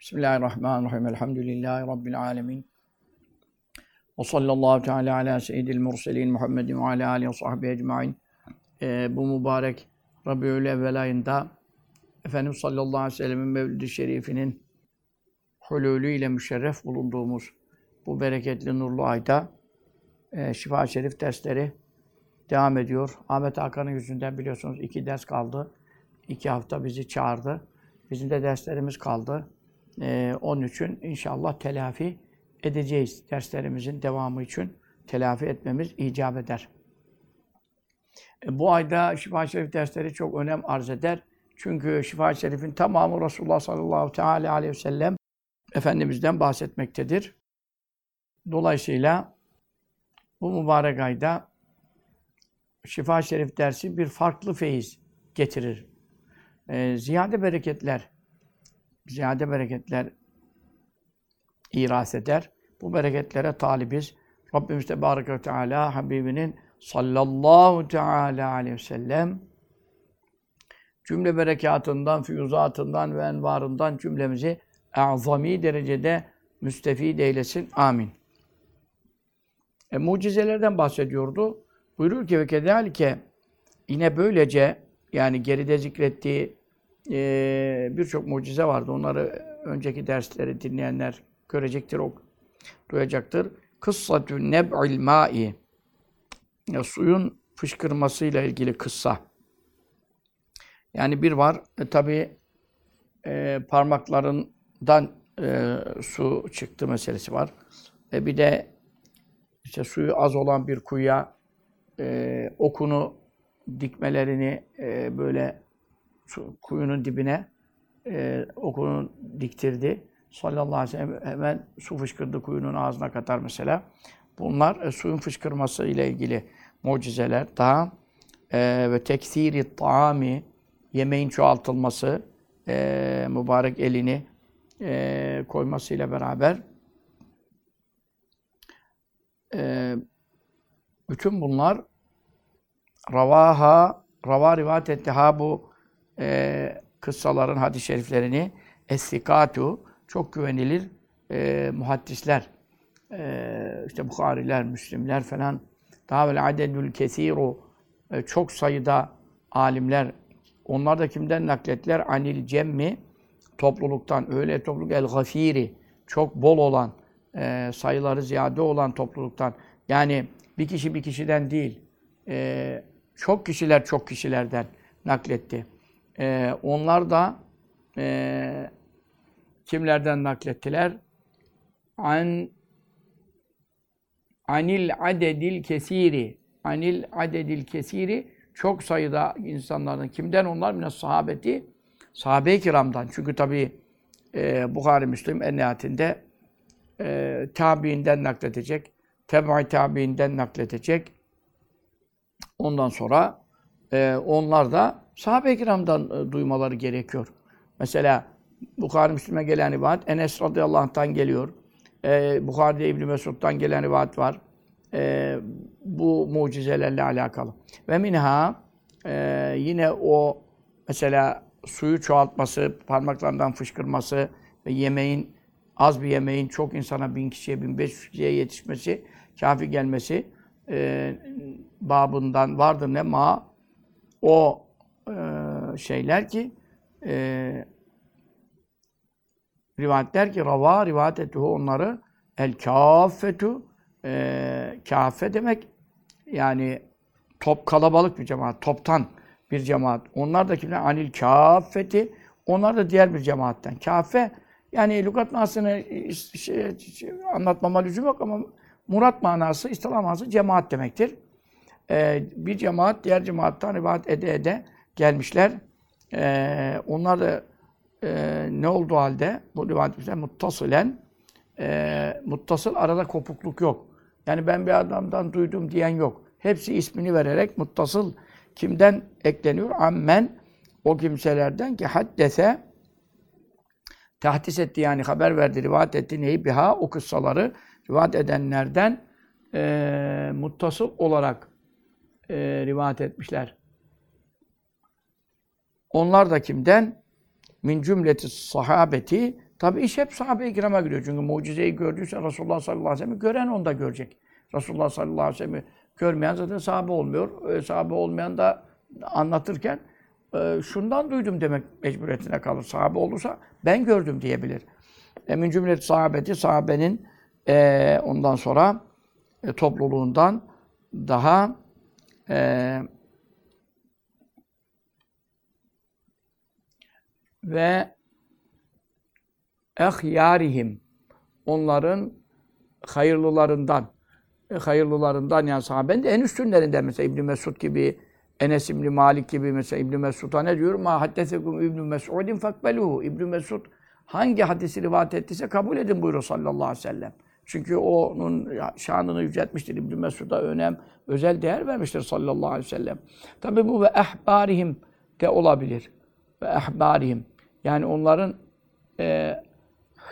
Bismillahirrahmanirrahim. Elhamdülillahi Rabbil alemin. Ve sallallahu teala ala seyyidil murselin Muhammedin ve ala alihi ve sahbihi ecmain. Ee, bu mübarek Rabiül Evvel ayında Efendimiz sallallahu aleyhi ve sellemin mevlid-i şerifinin hululü ile müşerref bulunduğumuz bu bereketli nurlu ayda e, Şifa Şerif dersleri devam ediyor. Ahmet Hakan'ın yüzünden biliyorsunuz iki ders kaldı. İki hafta bizi çağırdı. Bizim de derslerimiz kaldı. Ee, onun için inşallah telafi edeceğiz. Derslerimizin devamı için telafi etmemiz icap eder. E, bu ayda Şifa Şerif dersleri çok önem arz eder. Çünkü Şifa Şerif'in tamamı Resulullah sallallahu teala aleyhi ve sellem Efendimiz'den bahsetmektedir. Dolayısıyla bu mübarek ayda Şifa Şerif dersi bir farklı feyiz getirir. Ee, ziyade bereketler, ziyade bereketler iras eder. Bu bereketlere talibiz. Rabbimiz Tebarek ve Teala Habibinin sallallahu teala aleyhi ve sellem cümle berekatından, füyuzatından ve envarından cümlemizi azami derecede müstefid eylesin. Amin. E, mucizelerden bahsediyordu. Buyuruyor ki ve kedalike yine böylece yani geride zikrettiği e, birçok mucize vardı. Onları önceki dersleri dinleyenler görecektir, o duyacaktır. Kıssatü neb'il ma'i ya, suyun fışkırmasıyla ilgili kıssa. Yani bir var, e, tabi e, parmaklarından e, su çıktı meselesi var. E, bir de işte suyu az olan bir kuyuya e, okunu dikmelerini e, böyle su, kuyunun dibine e, okunu diktirdi. Sallallahu aleyhi ve sellem hemen su fışkırdı kuyunun ağzına kadar mesela. Bunlar e, suyun fışkırması ile ilgili mucizeler. Daha e, ve teksiri taami yemeğin çoğaltılması e, mübarek elini e, koymasıyla beraber e, bütün bunlar ravaha rava rivayet etti ha bu e, kıssaların hadis-i şeriflerini estikatu çok güvenilir e, muhaddisler e, işte Bukhariler, Müslimler falan daha böyle adedül kesiru e, çok sayıda alimler onlar da kimden naklettiler? Anil cemmi topluluktan. Öyle topluluk el gafiri çok bol olan e, sayıları ziyade olan topluluktan. Yani bir kişi bir kişiden değil. E, çok kişiler çok kişilerden nakletti. E, onlar da e, kimlerden naklettiler? An anil adedil kesiri. Anil adedil kesiri çok sayıda insanlardan. Kimden onlar? Mine sahabeti. Sahabe-i kiramdan. Çünkü tabi e, Bukhari Müslim en nihayetinde e, tabiinden nakledecek. Teb'i tabiinden nakledecek. Ondan sonra e, onlar da sahabe-i kiramdan e, duymaları gerekiyor. Mesela Bukhari Müslim'e gelen rivayet Enes radıyallahu anh'tan geliyor. E, Bukhari'de İbn Mesud'dan gelen rivayet var. E, bu mucizelerle alakalı. Ve minha e, yine o mesela suyu çoğaltması, parmaklarından fışkırması ve yemeğin az bir yemeğin çok insana bin kişiye, bin beş kişiye yetişmesi, kafi gelmesi e, babından vardır ne ma o e, şeyler ki e, rivayetler ki rava rivayet etuhu onları el kâffetu e, kâfe demek yani top kalabalık bir cemaat, toptan bir cemaat. Onlar da kimler? Anil kâffeti. Onlar da diğer bir cemaatten. Kâfe yani lügat manasını şey, şey, anlatmama lüzum yok ama murat manası, istilah manası cemaat demektir. Ee, bir cemaat diğer cemaattan rivayet ede ede gelmişler. Ee, onlar da e, ne olduğu halde bu rivayet muttasılen e, muttasıl arada kopukluk yok. Yani ben bir adamdan duydum diyen yok. Hepsi ismini vererek muttasıl kimden ekleniyor? Ammen o kimselerden ki haddese tahdis etti yani haber verdi, rivayet etti neyi biha o kıssaları rivayet edenlerden e, muttasıl olarak e, rivayet etmişler. Onlar da kimden? Min cümleti sahabeti Tabi iş hep sahabe-i kirama gidiyor. Çünkü mucizeyi gördüyse Resulullah sallallahu aleyhi ve sellem'i gören onu da görecek. Resulullah sallallahu aleyhi ve sellem'i görmeyen zaten sahabe olmuyor. E, sahabe olmayan da anlatırken e, şundan duydum demek mecburiyetine kalır. Sahabe olursa ben gördüm diyebilir. Emin cümlet sahabeti sahabenin e, ondan sonra e, topluluğundan daha e, ve ehyarihim onların hayırlılarından e, hayırlılarından yani sahabenin de en üstünlerinden mesela İbn Mesud gibi Enes İbn Malik gibi mesela İbn Mesud'a ne diyor? Ma haddesekum İbn Mesud'in fakbeluhu. İbn Mesud hangi hadisi rivayet ettiyse kabul edin buyuruyor sallallahu aleyhi ve sellem. Çünkü onun şanını yüceltmiştir. İbn Mesud'a önem, özel değer vermiştir sallallahu aleyhi ve sellem. Tabi bu ve ehbarihim de olabilir. Ve ehbarihim. Yani onların e,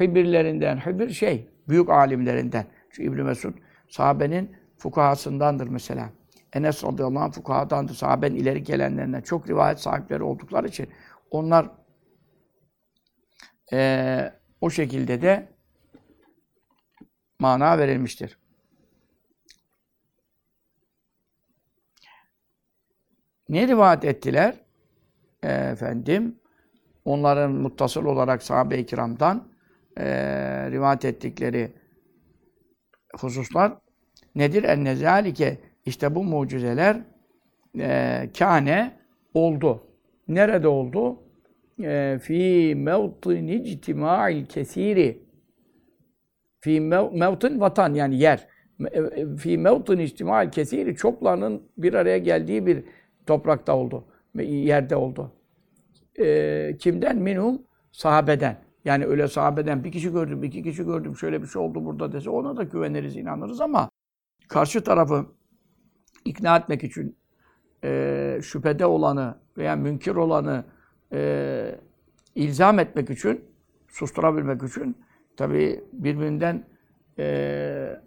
hibirlerinden, hibir şey, büyük alimlerinden. Çünkü İbn Mesud sahabenin fukahasındandır mesela. Enes radıyallahu anh fukahadandır. Sahabenin ileri gelenlerinden. Çok rivayet sahipleri oldukları için onlar e, o şekilde de mana verilmiştir. Ne rivayet ettiler? Efendim, onların muttasıl olarak sahabe-i kiramdan e, rivayet ettikleri hususlar nedir? En nezalike işte bu mucizeler e, kâne oldu. Nerede oldu? E, fi mevtin ictima'il kesiri fi mevtin vatan yani yer. E, fi mevtin ictima'il kesiri çoklarının bir araya geldiği bir toprakta oldu. Yerde oldu. E, kimden? Minhum sahabeden. Yani öyle sahabeden bir kişi gördüm, iki kişi gördüm, şöyle bir şey oldu burada dese ona da güveniriz, inanırız ama karşı tarafı ikna etmek için e, şüphede olanı veya münkir olanı e, ilzam etmek için, susturabilmek için tabi birbirinden e,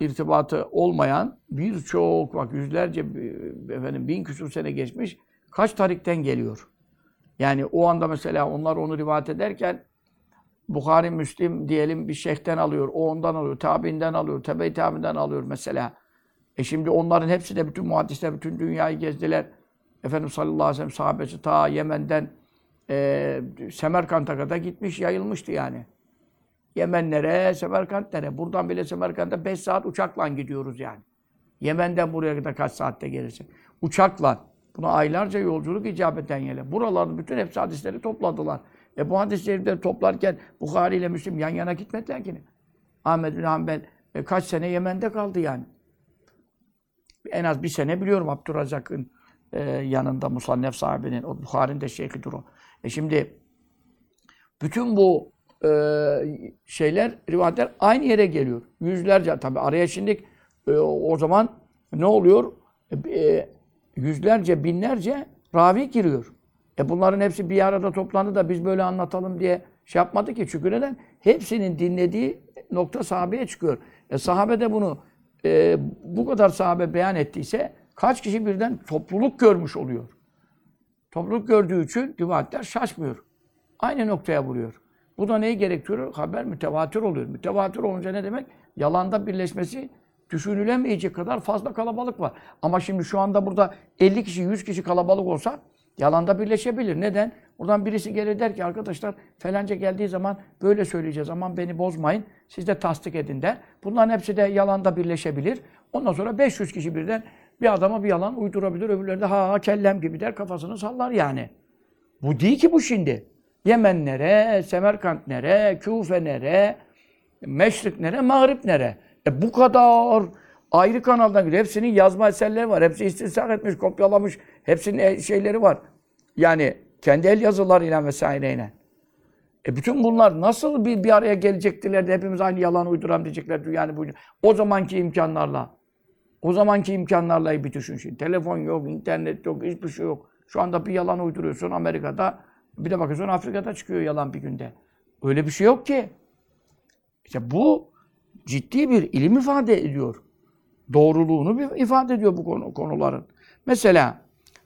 irtibatı olmayan birçok bak yüzlerce efendim bin küsur sene geçmiş kaç tarikten geliyor. Yani o anda mesela onlar onu rivayet ederken Bukhari, Müslim diyelim bir şeyhten alıyor, o ondan alıyor, tabiinden alıyor, tebe-i tabiinden alıyor mesela. E şimdi onların hepsi de bütün muhaddisler, bütün dünyayı gezdiler. Efendimiz sallallahu aleyhi ve sellem sahabesi ta Yemen'den e, Semerkant'a kadar gitmiş, yayılmıştı yani. Yemenlere, Semerkant'lere. Buradan bile Semerkant'a 5 saat uçakla gidiyoruz yani. Yemen'den buraya kadar kaç saatte gelirse. Uçakla. Buna aylarca yolculuk icabeten yele. Buraların bütün hepsi hadisleri topladılar. E bu hadisleri toplarken Bukhari ile Müslim yan yana gitmediler ki. Ahmed bin Hanbel e, kaç sene Yemen'de kaldı yani. En az bir sene biliyorum Abdurrazak'ın e, yanında Musannef sahibinin. O Bukhari'nin de şeyhidir o. E şimdi bütün bu e, şeyler, rivayetler aynı yere geliyor. Yüzlerce tabi araya şimdi e, o zaman ne oluyor? E, e, yüzlerce, binlerce ravi giriyor. E bunların hepsi bir arada toplandı da biz böyle anlatalım diye şey yapmadı ki. Çünkü neden? Hepsinin dinlediği nokta sahabeye çıkıyor. E sahabe de bunu e, bu kadar sahabe beyan ettiyse kaç kişi birden topluluk görmüş oluyor. Topluluk gördüğü için rivayetler şaşmıyor. Aynı noktaya vuruyor. Bu da neyi gerektiriyor? Haber mütevatir oluyor. Mütevatir olunca ne demek? Yalanda birleşmesi düşünülemeyecek kadar fazla kalabalık var. Ama şimdi şu anda burada 50 kişi, 100 kişi kalabalık olsa yalanda birleşebilir. Neden? Buradan birisi gelir der ki arkadaşlar falanca geldiği zaman böyle söyleyeceğiz. Aman beni bozmayın. Siz de tasdik edin der. Bunların hepsi de yalanda birleşebilir. Ondan sonra 500 kişi birden bir adama bir yalan uydurabilir. Öbürleri de ha ha kellem gibi der kafasını sallar yani. Bu değil ki bu şimdi. Yemen nere, Semerkant nere, Küfe nere, Meşrik nere, Mağrip nere? E bu kadar ayrı kanaldan gidiyor. Hepsinin yazma eserleri var. Hepsi istisnak etmiş, kopyalamış. Hepsinin e, şeyleri var. Yani kendi el yazılarıyla vesaireyle. E bütün bunlar nasıl bir, bir araya gelecektiler de hepimiz aynı yalan uyduran diyecekler yani bu. O zamanki imkanlarla. O zamanki imkanlarla bir düşün şimdi. Telefon yok, internet yok, hiçbir şey yok. Şu anda bir yalan uyduruyorsun Amerika'da. Bir de bakıyorsun Afrika'da çıkıyor yalan bir günde. Öyle bir şey yok ki. İşte bu ciddi bir ilim ifade ediyor. Doğruluğunu bir ifade ediyor bu konu, konuların. Mesela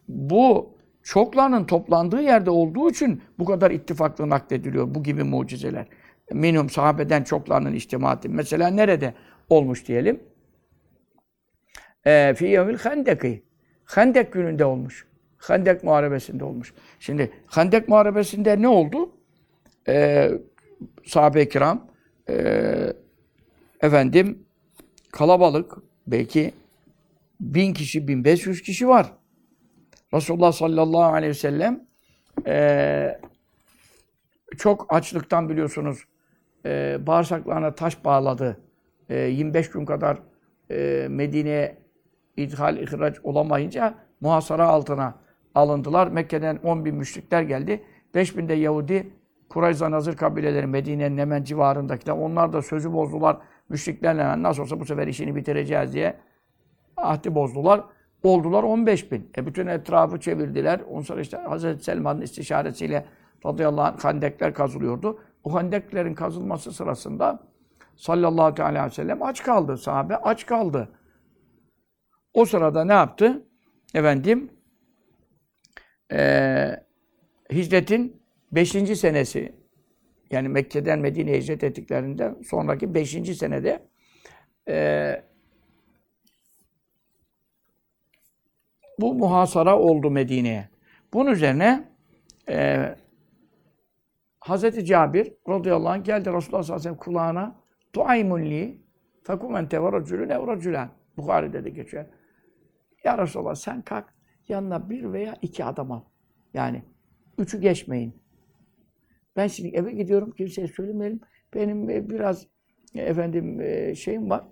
bu çoklarının toplandığı yerde olduğu için bu kadar ittifaklı naklediliyor bu gibi mucizeler. Minimum sahabeden çoklarının içtimaati. Mesela nerede olmuş diyelim? Ee, Fi yevmil hendeki. Hendek gününde olmuş. Hendek muharebesinde olmuş. Şimdi Hendek muharebesinde ne oldu? Ee, sahabe-i kiram e, efendim kalabalık belki bin kişi, bin beş yüz kişi var. Resulullah sallallahu aleyhi ve sellem e, çok açlıktan biliyorsunuz e, bağırsaklarına taş bağladı. E, 25 gün kadar e, Medine'ye idhal, ihraç olamayınca muhasara altına alındılar. Mekke'den 10 bin müşrikler geldi. 5 bin de Yahudi Kurayza Nazır kabileleri Medine'nin hemen civarındakiler. Onlar da sözü bozdular. Müşriklerle nasıl olsa bu sefer işini bitireceğiz diye ahdi bozdular. Oldular 15 bin. E bütün etrafı çevirdiler. Ondan sonra işte Hazreti Selman'ın istişaresiyle radıyallahu anh handekler kazılıyordu. O handeklerin kazılması sırasında sallallahu aleyhi ve sellem aç kaldı. Sahabe aç kaldı. O sırada ne yaptı? Efendim eee hicretin 5. senesi yani Mekke'den Medine'ye hicret ettiklerinden sonraki 5. senede eee bu muhasara oldu Medine'ye. Bunun üzerine e, Hazreti Cabir radıyallahu anh geldi Resulullah sallallahu aleyhi ve sellem kulağına Tuaymun li fekum ente ve. Bukhari'de de geçiyor. Ya Resulallah sen kalk yanına bir veya iki adam al. Yani üçü geçmeyin. Ben şimdi eve gidiyorum kimseye söylemeyelim. Benim e, biraz e, efendim e, şeyim var.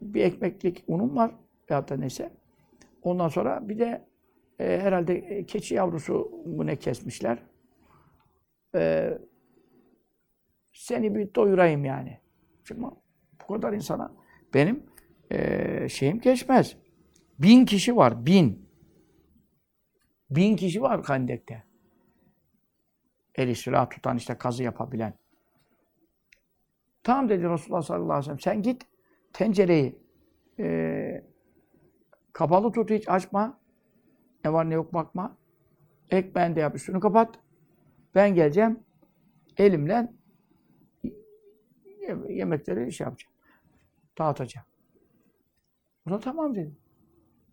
Bir ekmeklik unum var. Ya da neyse. Ondan sonra bir de e, herhalde keçi yavrusu bu ne kesmişler. E, seni bir doyurayım yani. Şimdi bu kadar insana benim e, şeyim geçmez. Bin kişi var, bin. Bin kişi var Kandek'te. Eli silah tutan işte kazı yapabilen. Tamam dedi Resulullah sallallahu aleyhi ve sellem. Sen git tencereyi e, kapalı tut hiç açma. Ne var ne yok bakma. Ekmeğini de yap üstünü kapat. Ben geleceğim. Elimle yemekleri şey yapacağım. Dağıtacağım. O da tamam dedi.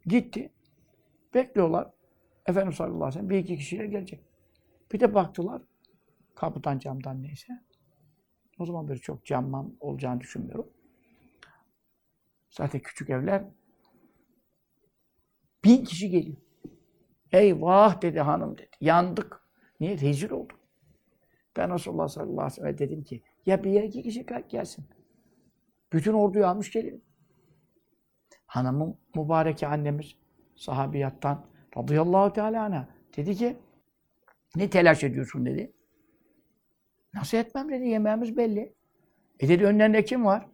Gitti. Bekliyorlar. Efendimiz sallallahu aleyhi ve sellem bir iki kişiyle gelecek. Bir de baktılar. Kapıdan camdan neyse. O zaman böyle çok cammam olacağını düşünmüyorum. Zaten küçük evler. Bin kişi geliyor. Eyvah dedi hanım dedi. Yandık. Niye? Rezil olduk. Ben Resulullah sallallahu aleyhi ve sellem dedim ki ya bir iki kişi gelsin. Bütün orduyu almış geliyor. Hanımın mübareke annemiz sahabiyattan radıyallahu teala anha dedi ki ne telaş ediyorsun dedi. Nasıl etmem dedi. Yemeğimiz belli. E dedi önlerinde kim var?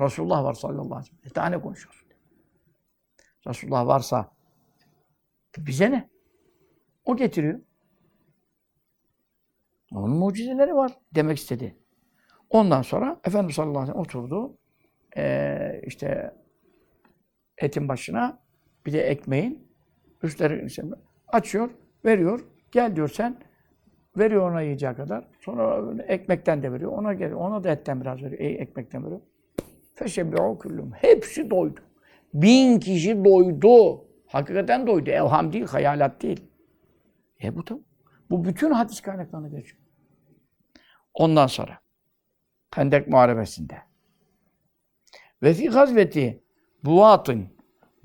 Resulullah var sallallahu aleyhi ve sellem. E daha konuşuyorsun? Dedi. Resulullah varsa bize ne? O getiriyor. Onun mucizeleri var demek istedi. Ondan sonra Efendimiz sallallahu aleyhi ve sellem oturdu. Ee, işte etin başına bir de ekmeğin üstleri açıyor, veriyor. Gel diyor sen. Veriyor ona yiyeceği kadar. Sonra ekmekten de veriyor. Ona geliyor. Ona da etten biraz veriyor. E, ekmekten veriyor. Feşebi'u küllüm. Hepsi doydu. Bin kişi doydu. Hakikaten doydu. Evham değil, hayalat değil. E bu da bu bütün hadis kaynaklarına geçiyor. Ondan sonra Hendek Muharebesi'nde ve fi gazveti Buvat'ın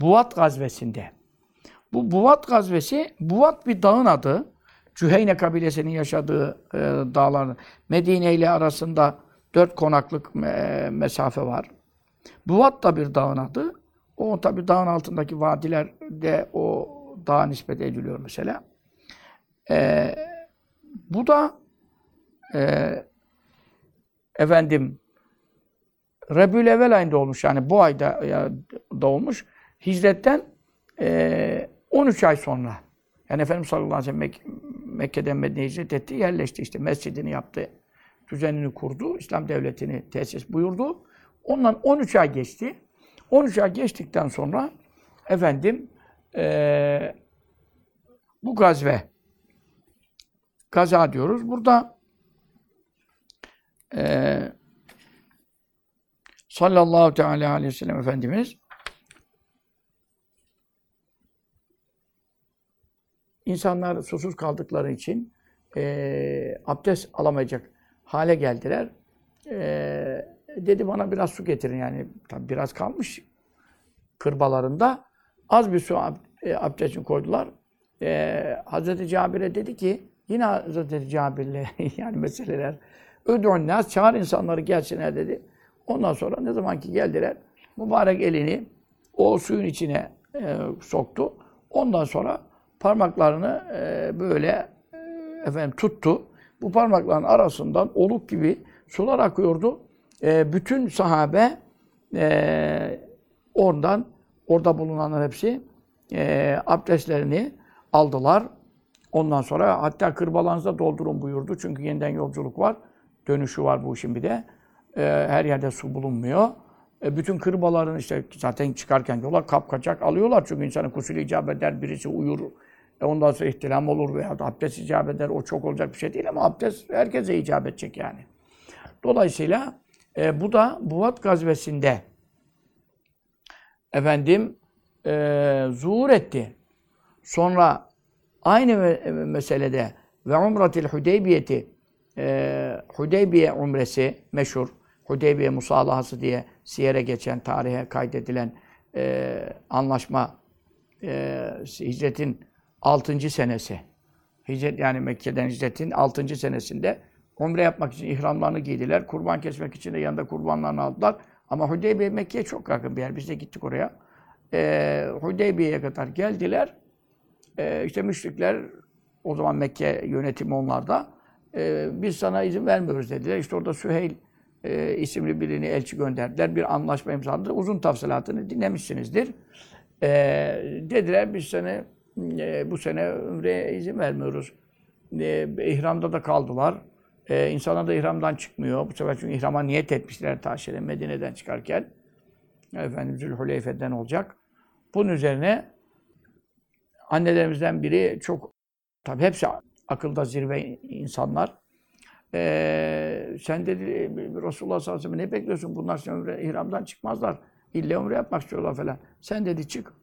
Buvat gazvesinde bu Buvat gazvesi Buvat bir dağın adı. Cüheyne kabilesinin yaşadığı e, dağların Medine ile arasında dört konaklık me mesafe var. Buvat da bir dağın adı. O tabi dağın altındaki vadilerde o dağa nispet ediliyor mesela. E, bu da e, efendim Rebül Evvel ayında olmuş yani bu ayda ya, da. Hicretten e, 13 ay sonra. Yani Efendimiz sallallahu aleyhi ve sellem Mek Mekke'den Medine'ye hicret etti, yerleşti işte. Mescidini yaptı, düzenini kurdu, İslam devletini tesis buyurdu. Ondan 13 ay geçti. 13 ay geçtikten sonra efendim e, bu gazve gaza diyoruz. Burada eee sallallahu teala aleyhi ve sellem Efendimiz insanlar susuz kaldıkları için eee abdest alamayacak hale geldiler. Eee dedi bana biraz su getirin yani tabi biraz kalmış kırbalarında az bir su ab e, abdestini koydular. Eee Hazreti Cabir'e dedi ki yine Hazreti Cabir'le yani meseleler ödün nas çağır insanları gelsinler dedi. Ondan sonra ne zaman ki geldiler mübarek elini o suyun içine e, soktu. Ondan sonra parmaklarını e, böyle e, efendim tuttu. Bu parmakların arasından oluk gibi sular akıyordu. E, bütün sahabe e, oradan orada bulunanlar hepsi e, abdestlerini aldılar. Ondan sonra hatta kırbalanızda doldurun buyurdu. Çünkü yeniden yolculuk var. Dönüşü var bu işin bir de. E, her yerde su bulunmuyor. E, bütün kırbaların işte zaten çıkarken yola kapkacak alıyorlar. Çünkü insanın kusur icap eder, birisi uyur. E ondan sonra ihtilam olur veya da abdest icap eder. O çok olacak bir şey değil ama abdest herkese icap edecek yani. Dolayısıyla e, bu da Buvat gazvesinde efendim e, zuhur etti. Sonra aynı me- meselede ve umratil Hudeybiyeti e, Hudeybiye umresi meşhur. Hudeybiye musalahası diye siyere geçen, tarihe kaydedilen e, anlaşma e, hicretin 6. senesi. Hicret yani Mekke'den hicretin 6. senesinde umre yapmak için ihramlarını giydiler. Kurban kesmek için de yanında kurbanlarını aldılar. Ama Hudeybiye Mekke'ye çok yakın bir yer. Biz de gittik oraya. E, Hudeybiye'ye kadar geldiler. E, işte müşrikler o zaman Mekke yönetimi onlarda. E, biz sana izin vermiyoruz dediler. İşte orada Süheyl e, isimli birini elçi gönderdiler. Bir anlaşma imzaladılar. Uzun tafsilatını dinlemişsinizdir. E, dediler biz seni e, bu sene Ümre'ye izin vermiyoruz. E, ihramda da kaldılar. E, insanlar da ihramdan çıkmıyor. Bu sefer çünkü ihrama niyet etmişler ta şeyde Medine'den çıkarken. Efendim Zülhuleyfe'den olacak. Bunun üzerine annelerimizden biri çok tabi hepsi akılda zirve insanlar. Ee, sen dedi Resulullah sallallahu aleyhi ve sellem ne bekliyorsun? Bunlar sen ihramdan çıkmazlar. İlle ömre yapmak istiyorlar falan. Sen dedi çık.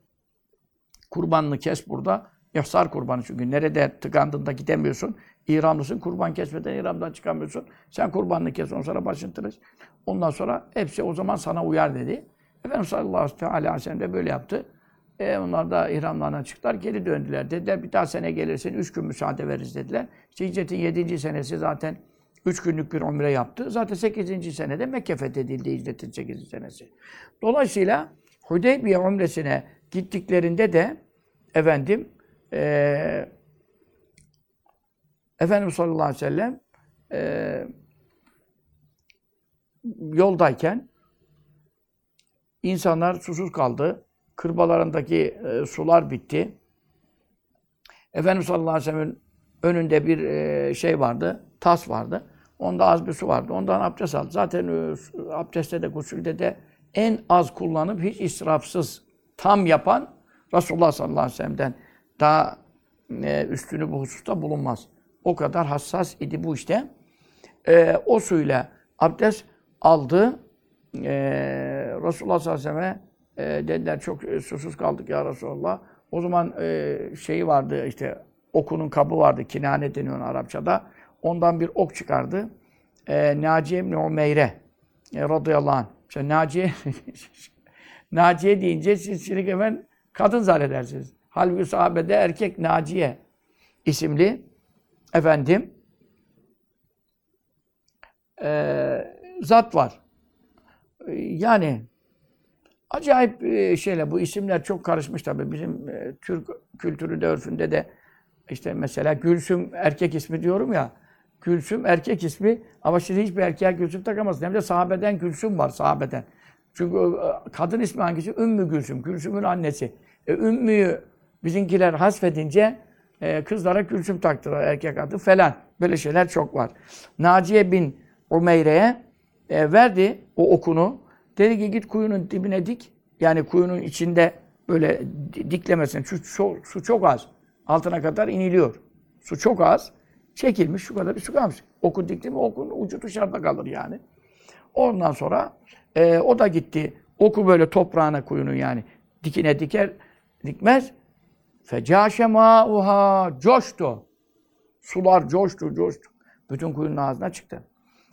Kurbanını kes burada. Yahsar kurbanı çünkü. Nerede tıkandığında gidemiyorsun. İhramlısın. Kurban kesmeden ihramdan çıkamıyorsun. Sen kurbanını kes. Ondan sonra başını tıraş. Ondan sonra hepsi o zaman sana uyar dedi. Efendimiz sallallahu aleyhi ve sellem de böyle yaptı. E onlar da ihramlarına çıktılar, geri döndüler. Dediler bir daha sene gelirsin, üç gün müsaade veririz dediler. İşte Hicret'in yedinci senesi zaten üç günlük bir umre yaptı. Zaten sekizinci senede Mekke fethedildi Hicret'in sekizinci senesi. Dolayısıyla Hudeybiye umresine gittiklerinde de efendim e, Efendimiz sallallahu aleyhi ve sellem e, yoldayken insanlar susuz kaldı kırbalarındaki e, sular bitti. Efendimiz sallallahu aleyhi ve sellem'in önünde bir e, şey vardı, tas vardı. Onda az bir su vardı. Ondan abdest aldı. Zaten e, abdestte de, gusülde de en az kullanıp hiç israfsız tam yapan Resulullah sallallahu aleyhi ve sellem'den daha e, üstünü bu hususta bulunmaz. O kadar hassas idi bu işte. E, o suyla abdest aldı. E, Resulullah sallallahu aleyhi ve sellem'e e, dediler çok e, susuz kaldık ya Resulallah. O zaman e, şeyi vardı işte okunun kabı vardı. Kinane deniyor Arapçada. Ondan bir ok çıkardı. E, Naciye ibn Umeyre e, radıyallahu anh. İşte Naciye Naciye deyince siz şimdi hemen kadın zannedersiniz. Halbuki sahabede erkek Naciye isimli efendim e, zat var. E, yani Acayip e, şeyler, bu isimler çok karışmış tabii. Bizim e, Türk kültüründe, örfünde de işte mesela Gülsüm erkek ismi diyorum ya. Gülsüm erkek ismi ama şimdi hiçbir erkeğe Gülsüm takamazsın. Hem de sahabeden Gülsüm var, sahabeden. Çünkü e, kadın ismi hangisi? Ümmü Gülsüm, Gülsüm'ün annesi. E, Ümmü'yü bizimkiler hasfedince e, kızlara Gülsüm taktılar, erkek adı falan. Böyle şeyler çok var. Naciye bin Umeyre'ye e, verdi o okunu. Dedi ki git kuyunun dibine dik. Yani kuyunun içinde böyle diklemesin. Su, su, su çok az. altına kadar iniliyor. Su çok az. Çekilmiş şu kadar bir su kalmış. Oku dikti mi okun ucu dışarıda kalır yani. Ondan sonra e, o da gitti. Oku böyle toprağına kuyunun yani. Dikine diker, dikmez. Fecaşe ma'uha coştu. Sular coştu, coştu. Bütün kuyunun ağzına çıktı.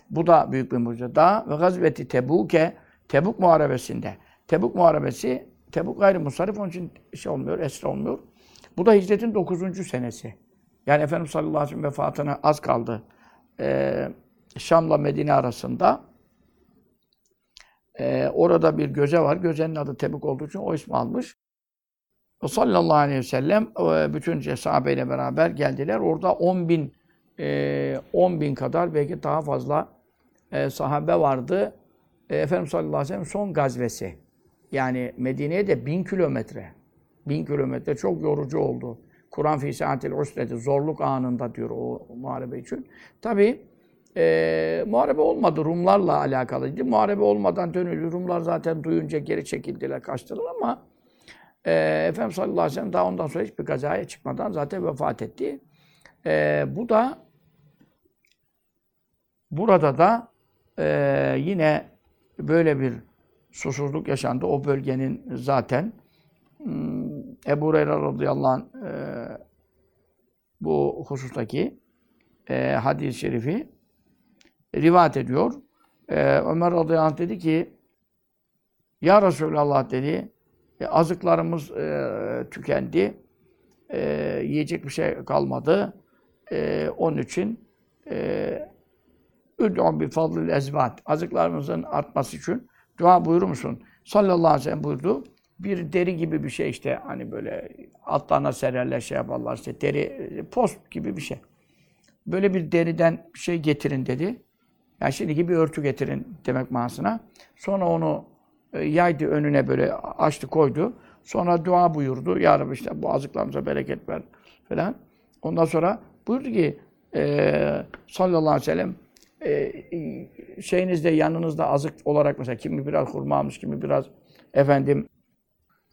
Bu da büyük bir mucize. Daha ve gazveti Tebuk'e, Tebuk muharebesinde. Tebuk muharebesi, Tebuk gayri musarif onun için şey olmuyor, esra olmuyor. Bu da hicretin 9. senesi. Yani Efendimiz sallallahu aleyhi ve sellem vefatına az kaldı. Ee, Şam'la Medine arasında. Ee, orada bir göze var. Gözenin adı Tebuk olduğu için o ismi almış. O sallallahu aleyhi ve sellem e, bütün sahabeyle beraber geldiler. Orada 10 bin, e, 10 bin kadar belki daha fazla e, sahabe vardı. E, Efendimiz sallallahu aleyhi ve sellem son gazvesi. Yani Medine'ye de bin kilometre. Bin kilometre çok yorucu oldu. Kur'an fi saatil usreti zorluk anında diyor o muharebe için. Tabi e, muharebe olmadı. Rumlarla alakalıydı. Muharebe olmadan dönüldü. Rumlar zaten duyunca geri çekildiler, kaçtılar ama e, Efendimiz sallallahu aleyhi ve sellem daha ondan sonra hiçbir kazaya çıkmadan zaten vefat etti. E, bu da burada da e, yine böyle bir susuzluk yaşandı. O bölgenin zaten hmm, Ebu Hureyre radıyallahu anh e, bu husustaki e, hadis-i şerifi rivayet ediyor. E, Ömer radıyallahu anh dedi ki Ya Resulallah dedi e, azıklarımız e, tükendi. E, yiyecek bir şey kalmadı. E, onun için e, Üd'un bi fadlil ezvat. Azıklarımızın artması için dua buyurur musun? Sallallahu aleyhi ve sellem buyurdu. Bir deri gibi bir şey işte hani böyle altlarına sererler şey yaparlar işte deri post gibi bir şey. Böyle bir deriden bir şey getirin dedi. Yani şimdiki bir örtü getirin demek manasına. Sonra onu e, yaydı önüne böyle açtı koydu. Sonra dua buyurdu. Ya Rabbi işte bu azıklarımıza bereket ver falan. Ondan sonra buyurdu ki e, sallallahu aleyhi ve sellem e, şeyinizde yanınızda azık olarak mesela kimi biraz hurma almış, kimi biraz efendim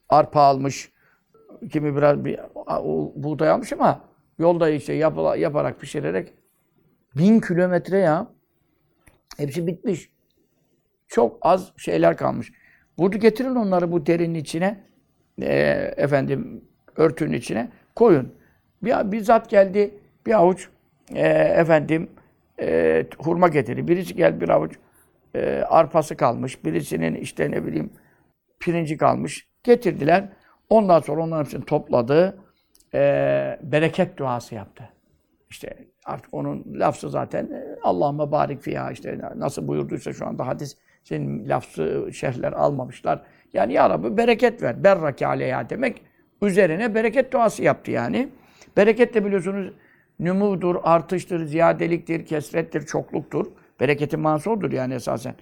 arpa almış, kimi biraz bir buğday almış ama yolda işte yapıla, yaparak pişirerek bin kilometre ya hepsi bitmiş. Çok az şeyler kalmış. Burada getirin onları bu derinin içine e, efendim örtünün içine koyun. Bir, bir zat geldi bir avuç e, efendim e, hurma getirir. Birisi gel bir avuç e, arpası kalmış. Birisinin işte ne bileyim pirinci kalmış. Getirdiler. Ondan sonra onların hepsini topladı. E, bereket duası yaptı. İşte artık onun lafzı zaten e, Allah'ıma barik fiha işte nasıl buyurduysa şu anda hadis senin lafzı şerhler almamışlar. Yani ya Rabbi bereket ver. Berrake aleyha demek üzerine bereket duası yaptı yani. Bereket de biliyorsunuz nümudur, artıştır, ziyadeliktir, kesrettir, çokluktur. Bereketin manası odur yani esasen.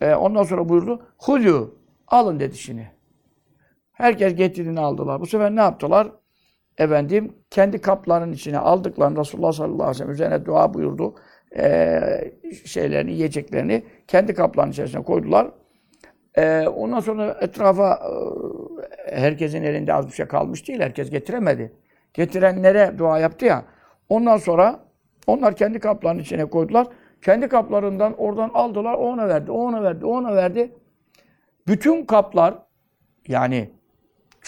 Ee, ondan sonra buyurdu. Hulü, alın dedi şimdi. Herkes getirdiğini aldılar. Bu sefer ne yaptılar? Efendim, kendi kaplarının içine aldıklarını Resulullah sallallahu aleyhi ve sellem üzerine dua buyurdu. Ee, şeylerini, yiyeceklerini kendi kaplarının içerisine koydular. Ee, ondan sonra etrafa e, herkesin elinde az bir şey kalmış değil. Herkes getiremedi. Getirenlere dua yaptı ya. Ondan sonra onlar kendi kaplarının içine koydular. Kendi kaplarından oradan aldılar, ona verdi, ona verdi, ona verdi. Bütün kaplar yani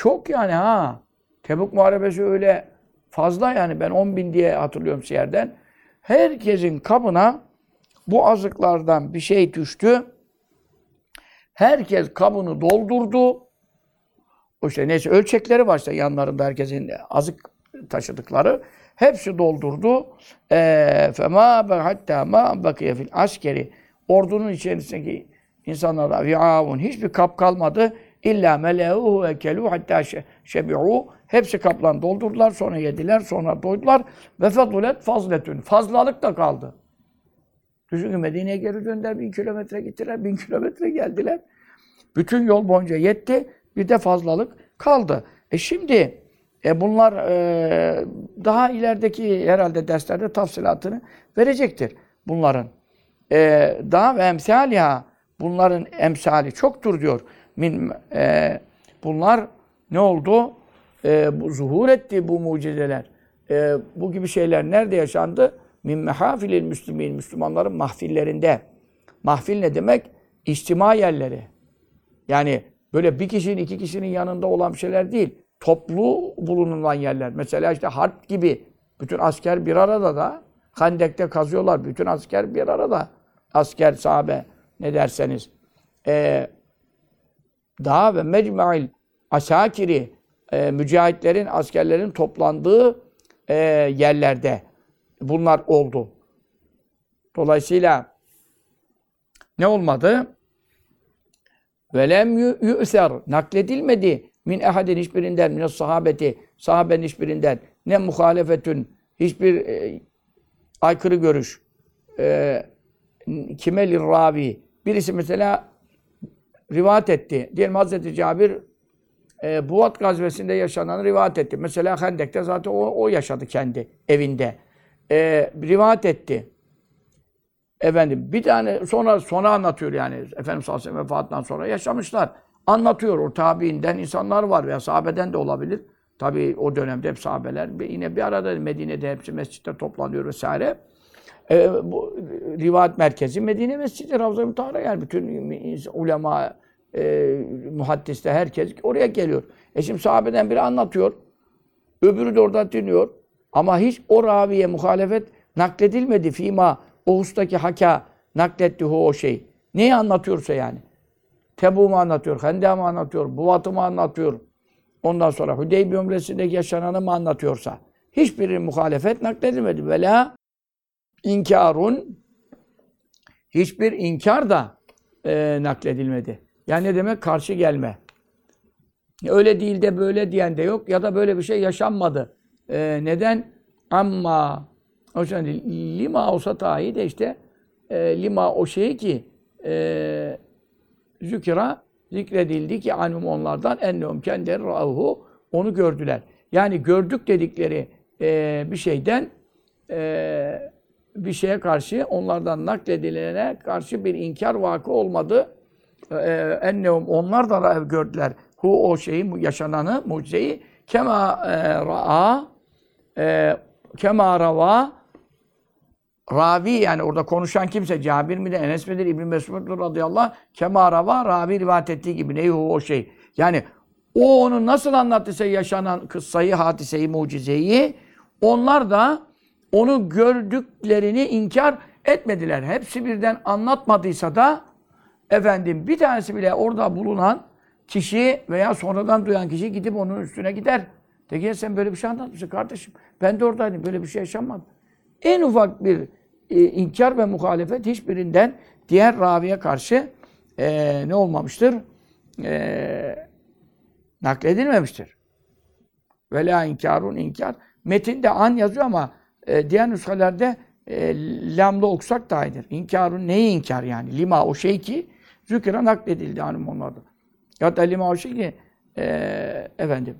çok yani ha. Tebuk Muharebesi öyle fazla yani ben 10 bin diye hatırlıyorum yerden. Herkesin kabına bu azıklardan bir şey düştü. Herkes kabını doldurdu. O işte neyse ölçekleri var işte yanlarında herkesin azık taşıdıkları. Hepsi doldurdu. Fema hatta ma bakiye fil askeri. Ordunun içerisindeki insanlara vi'avun hiçbir kap kalmadı. İlla mele'uhu ve kelu hatta şebi'u. Hepsi kaplan doldurdular, sonra yediler, sonra doydular. Ve fedulet fazletün. Fazlalık da kaldı. Düşünün Medine'ye geri döndüler, bin kilometre gittiler, bin kilometre geldiler. Bütün yol boyunca yetti, bir de fazlalık kaldı. E şimdi e bunlar e, daha ilerideki herhalde derslerde tafsilatını verecektir bunların. E, daha ve emsaliha bunların emsali çoktur diyor. Min, e, bunlar ne oldu? e, bu zuhur etti bu mucizeler. E, bu gibi şeyler nerede yaşandı? Min mehafilil müslimin, Müslümanların mahfillerinde. Mahfil ne demek? İçtima yerleri. Yani böyle bir kişinin, iki kişinin yanında olan şeyler değil. Toplu bulunulan yerler. Mesela işte harp gibi. Bütün asker bir arada da. Hendek'te kazıyorlar. Bütün asker bir arada. Asker, sahabe ne derseniz. Ee, daha ve mecmu'il asakiri e, mücahitlerin, askerlerin toplandığı e, yerlerde bunlar oldu. Dolayısıyla ne olmadı? Velem yü'ser nakledilmedi. Min ehadin hiçbirinden min sahabeti sahabenin hiçbirinden. Ne muhalefetün hiçbir e, aykırı görüş. E, kime ravi birisi mesela rivayet etti. Diyelim Hazreti Cabir e, Buvat gazvesinde yaşananı rivayet etti. Mesela Hendek'te zaten o, o yaşadı kendi evinde. E, rivayet etti. Efendim bir tane sonra sonra anlatıyor yani Efendimiz sallallahu vefatından sonra yaşamışlar. Anlatıyor o tabiinden insanlar var veya sahabeden de olabilir. Tabii o dönemde hep sahabeler yine bir arada Medine'de hepsi mescitte toplanıyor vesaire. Ee, bu rivayet merkezi Medine Mescidi Ravza-i Mutahhara yani bütün ulema, e, muhaddiste herkes oraya geliyor. E şimdi sahabeden biri anlatıyor. Öbürü de orada dinliyor. Ama hiç o raviye muhalefet nakledilmedi. Fima o hustaki haka nakletti o şey. Neyi anlatıyorsa yani. Tebuk'u anlatıyor, Hendek'i anlatıyor, Buvat'ı mı anlatıyor. Ondan sonra Hudeybi Ömresi'ndeki yaşananı mı anlatıyorsa. Hiçbirinin muhalefet nakledilmedi. Vela inkarun hiçbir inkar da e, nakledilmedi. Yani ne demek? Karşı gelme. Öyle değil de böyle diyen de yok ya da böyle bir şey yaşanmadı. E, neden? Amma o yüzden lima olsa dahi de işte e, lima o şey ki e, zükira zikredildi ki anum onlardan ennehum kendileri ra'uhu onu gördüler. Yani gördük dedikleri e, bir şeyden e, bir şeye karşı onlardan nakledilene karşı bir inkar vakı olmadı. E, ennehum onlar da gördüler. Hu o şeyi yaşananı mucizeyi kema e, ra'a e, kema rava ravi yani orada konuşan kimse Cabir midir, Enes midir, İbn Mesud'dur radıyallahu anh kemarava ravi rivayet ettiği gibi ne o şey. Yani o onu nasıl anlattıysa yaşanan kıssayı, hadiseyi, mucizeyi onlar da onu gördüklerini inkar etmediler. Hepsi birden anlatmadıysa da efendim bir tanesi bile orada bulunan kişi veya sonradan duyan kişi gidip onun üstüne gider. De ki sen böyle bir şey anlatmışsın kardeşim. Ben de oradaydım. Böyle bir şey yaşanmadı. En ufak bir e, inkar ve muhalefet hiçbirinden diğer raviye karşı e, ne olmamıştır? E, nakledilmemiştir. Ve la inkarun inkar. Metinde an yazıyor ama e, diğer nüshelerde e, lamla okusak da iyidir. İnkarun neyi inkar yani? Lima o şey ki zükra nakledildi hanım onlarda. Ya da lima o şey ki e, efendim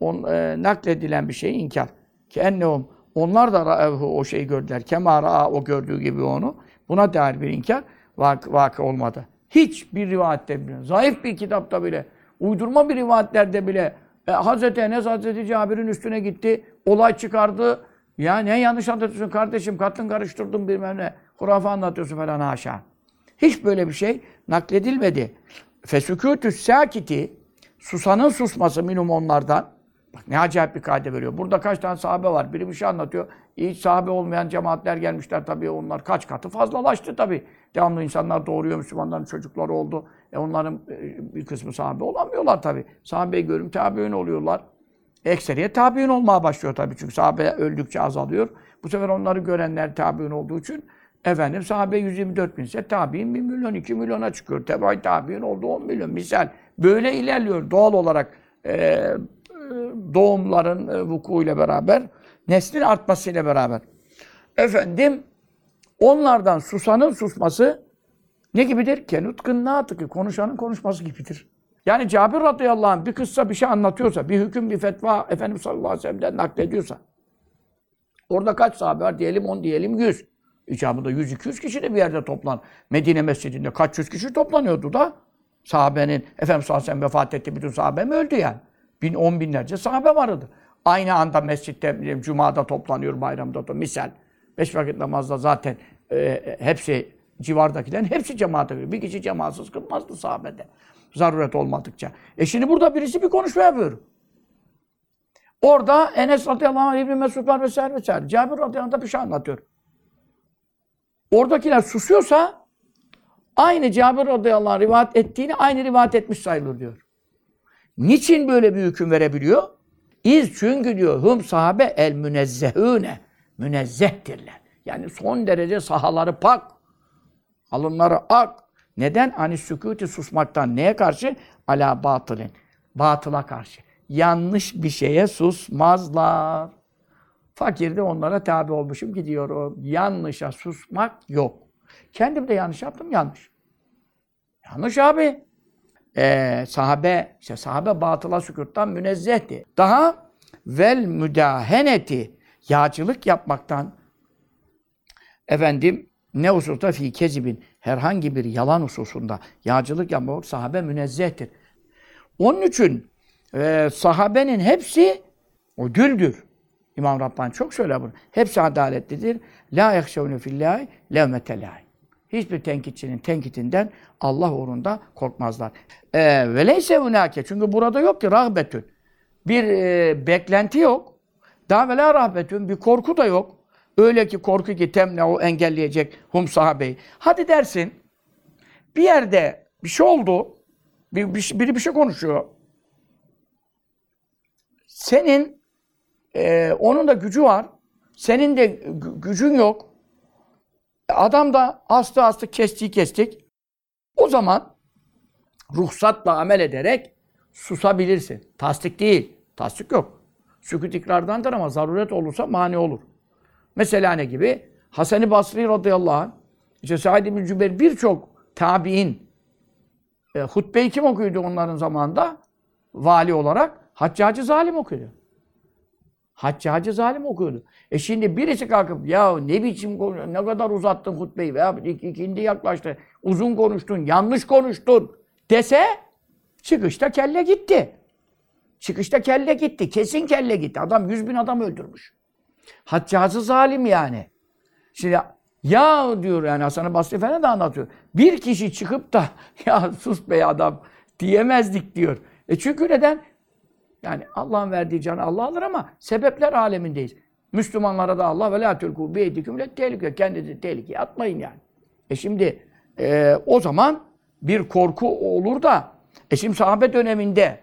on, e, nakledilen bir şey inkar. Ki ennehum onlar da ra'evhu o şeyi gördüler. Kemara o gördüğü gibi onu. Buna dair bir inkar vak vakı olmadı. Hiç bir rivayette bile, zayıf bir kitapta bile, uydurma bir rivayetlerde bile e, Hazreti Enes Hazreti Cabir'in üstüne gitti, olay çıkardı. Ya ne yanlış anlatıyorsun kardeşim, katın karıştırdın bilmem ne, hurafe anlatıyorsun falan haşa. Hiç böyle bir şey nakledilmedi. Fesükûtü sâkiti, susanın susması minum onlardan, Bak ne acayip bir kaide veriyor. Burada kaç tane sahabe var. Biri bir şey anlatıyor. Hiç sahabe olmayan cemaatler gelmişler tabii. Onlar kaç katı fazlalaştı tabii. Devamlı insanlar doğuruyor. Müslümanların çocukları oldu. E onların e, bir kısmı sahabe olamıyorlar tabii. Sahabeyi görüm tabiün oluyorlar. Ekseriyet tabiün olmaya başlıyor tabii. Çünkü sahabe öldükçe azalıyor. Bu sefer onları görenler tabiün olduğu için efendim sahabe 124 binse tabiin 1 milyon 2 milyona çıkıyor. Tebay tabiün oldu 10 milyon. Misal böyle ilerliyor doğal olarak. E, doğumların e, vukuuyla beraber, neslin artmasıyla beraber. Efendim, onlardan susanın susması ne gibidir? Kenutkın natıkı, konuşanın konuşması gibidir. Yani Cabir radıyallahu anh bir kıssa bir şey anlatıyorsa, bir hüküm, bir fetva Efendimiz sallallahu aleyhi ve sellem'den naklediyorsa, orada kaç sahabe var? Diyelim 10, diyelim 100. İcabında 100-200 kişi de bir yerde toplan. Medine mescidinde kaç yüz kişi toplanıyordu da sahabenin, Efendimiz sallallahu aleyhi ve sellem vefat etti, bütün sahabe mi öldü yani? bin, on binlerce sahabe vardı. Aynı anda mescitte, bileyim, cumada toplanıyor, bayramda da misal. Beş vakit namazda zaten e, hepsi civardakilerin hepsi cemaate giriyor. Bir kişi cemaatsız kılmazdı sahabede. Zaruret olmadıkça. E şimdi burada birisi bir konuşma yapıyor. Orada Enes radıyallahu anh, İbni Mesud var vesaire vesaire. Cabir radıyallahu anh bir şey anlatıyor. Oradakiler susuyorsa aynı Cabir radıyallahu anh rivayet ettiğini aynı rivayet etmiş sayılır diyor. Niçin böyle bir hüküm verebiliyor? İz çünkü diyor hum sahabe el münezzehüne. Münezzehtirler. Yani son derece sahaları pak. Alınları ak. Neden? Hani sükuti susmaktan neye karşı? Ala batılin. Batıla karşı. Yanlış bir şeye susmazlar. Fakir de onlara tabi olmuşum gidiyorum. Yanlışa susmak yok. Kendim de yanlış yaptım yanlış. Yanlış abi. Ee, sahabe, işte sahabe batıla sükuttan münezzehti. Daha vel müdaheneti yağcılık yapmaktan efendim ne hususta fi kezibin herhangi bir yalan hususunda yağcılık yapmak sahabe münezzehtir. Onun için e, sahabenin hepsi o düldür. İmam Rabbani çok söyler bunu. Hepsi adaletlidir. La yahşevne fillahi levmete Hiçbir tenkitçinin tenkitinden Allah uğrunda korkmazlar. Ee, ve leyse hunake. Çünkü burada yok ki rahbetün. Bir e, beklenti yok. Daha rahbetün. Bir korku da yok. Öyle ki korku ki temne o engelleyecek hum sahabeyi. Hadi dersin. Bir yerde bir şey oldu. Bir, bir, biri bir şey konuşuyor. Senin e, onun da gücü var. Senin de gü- gücün yok. Adam da astı astı kestiği kestik. O zaman ruhsatla amel ederek susabilirsin. Tasdik değil. Tasdik yok. Sükut ikrardandır ama zaruret olursa mani olur. Mesela ne gibi? Hasan-ı Basri radıyallahu anh, işte Said bin Cübeyr birçok tabi'in e, hutbeyi kim okuyordu onların zamanında? Vali olarak Haccacı Zalim okuyordu. Haccacı Zalim okuyordu. E şimdi birisi kalkıp ya ne biçim konuş, ne kadar uzattın hutbeyi veya ik- ikindi yaklaştı, uzun konuştun, yanlış konuştun dese çıkışta kelle gitti. Çıkışta kelle gitti. Kesin kelle gitti. Adam yüz bin adam öldürmüş. Haccacı zalim yani. Şimdi ya diyor yani Hasan-ı Basri Efendi de anlatıyor. Bir kişi çıkıp da ya sus be adam diyemezdik diyor. E çünkü neden? Yani Allah'ın verdiği canı Allah alır ama sebepler alemindeyiz. Müslümanlara da Allah ve la tulku bi eydikum le tehlike. Kendinizi tehlikeye atmayın yani. E şimdi e, o zaman bir korku olur da e şimdi sahabe döneminde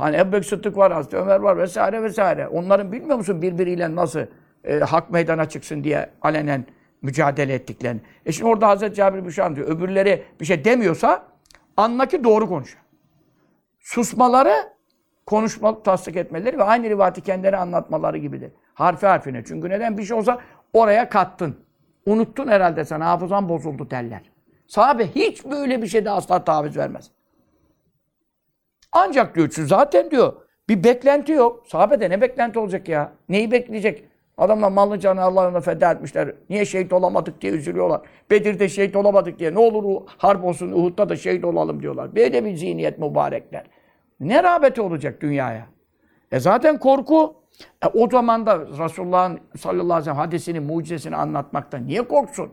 hani Ebu Bekir Sıddık var, Hazreti Ömer var vesaire vesaire. Onların bilmiyor musun birbiriyle nasıl e, hak meydana çıksın diye alenen mücadele ettiklerini. E şimdi orada Hazreti Cabir bir şey anlatıyor. Öbürleri bir şey demiyorsa anla ki doğru konuşuyor. Susmaları konuşma, tasdik etmeleri ve aynı rivayeti kendileri anlatmaları gibidir. Harfi harfine. Çünkü neden? Bir şey olsa oraya kattın. Unuttun herhalde sen. Hafızan bozuldu derler. Sahabe hiç böyle bir şeyde asla taviz vermez. Ancak diyor şu zaten diyor bir beklenti yok. Sahabede ne beklenti olacak ya? Neyi bekleyecek? Adamlar malını canı Allah'ına feda etmişler. Niye şehit olamadık diye üzülüyorlar. Bedir'de şehit olamadık diye. Ne olur harp olsun Uhud'da da şehit olalım diyorlar. Böyle bir zihniyet mübarekler. Ne rağbeti olacak dünyaya? E zaten korku. E o zaman da Resulullah'ın sallallahu aleyhi ve sellem hadisini, mucizesini anlatmakta niye korksun?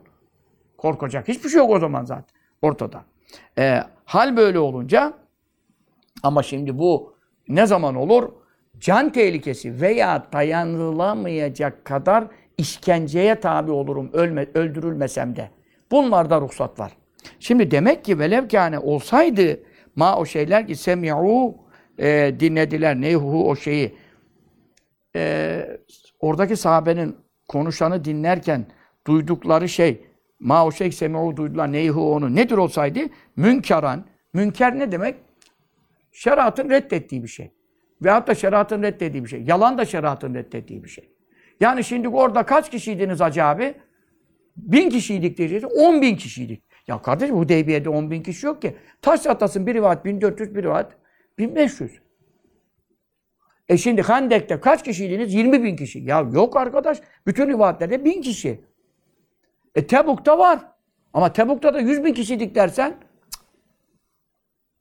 Korkacak hiçbir şey yok o zaman zaten ortada. E, hal böyle olunca ama şimdi bu ne zaman olur? Can tehlikesi veya dayanılamayacak kadar işkenceye tabi olurum ölme, öldürülmesem de. Bunlarda ruhsat var. Şimdi demek ki velev kâne olsaydı ma o şeyler ki semi'u e, dinlediler neyhu o şeyi e, oradaki sahabenin konuşanı dinlerken duydukları şey ma o şey semi'u duydular neyhu onu nedir olsaydı münkeran münker ne demek? Şeriatın reddettiği bir şey. Veyahut da şeriatın reddettiği bir şey. Yalan da şeriatın reddettiği bir şey. Yani şimdi orada kaç kişiydiniz Hacı abi? Bin kişiydik diyeceğiz. On bin kişiydik. Ya kardeşim Hudeybiye'de on bin kişi yok ki. Taş atasın bir rivayet 1400, bir rivayet 1500. E şimdi Hendek'te kaç kişiydiniz? 20 bin kişi. Ya yok arkadaş. Bütün rivayetlerde bin kişi. E Tebuk'ta var. Ama Tebuk'ta da 100 bin kişiydik dersen.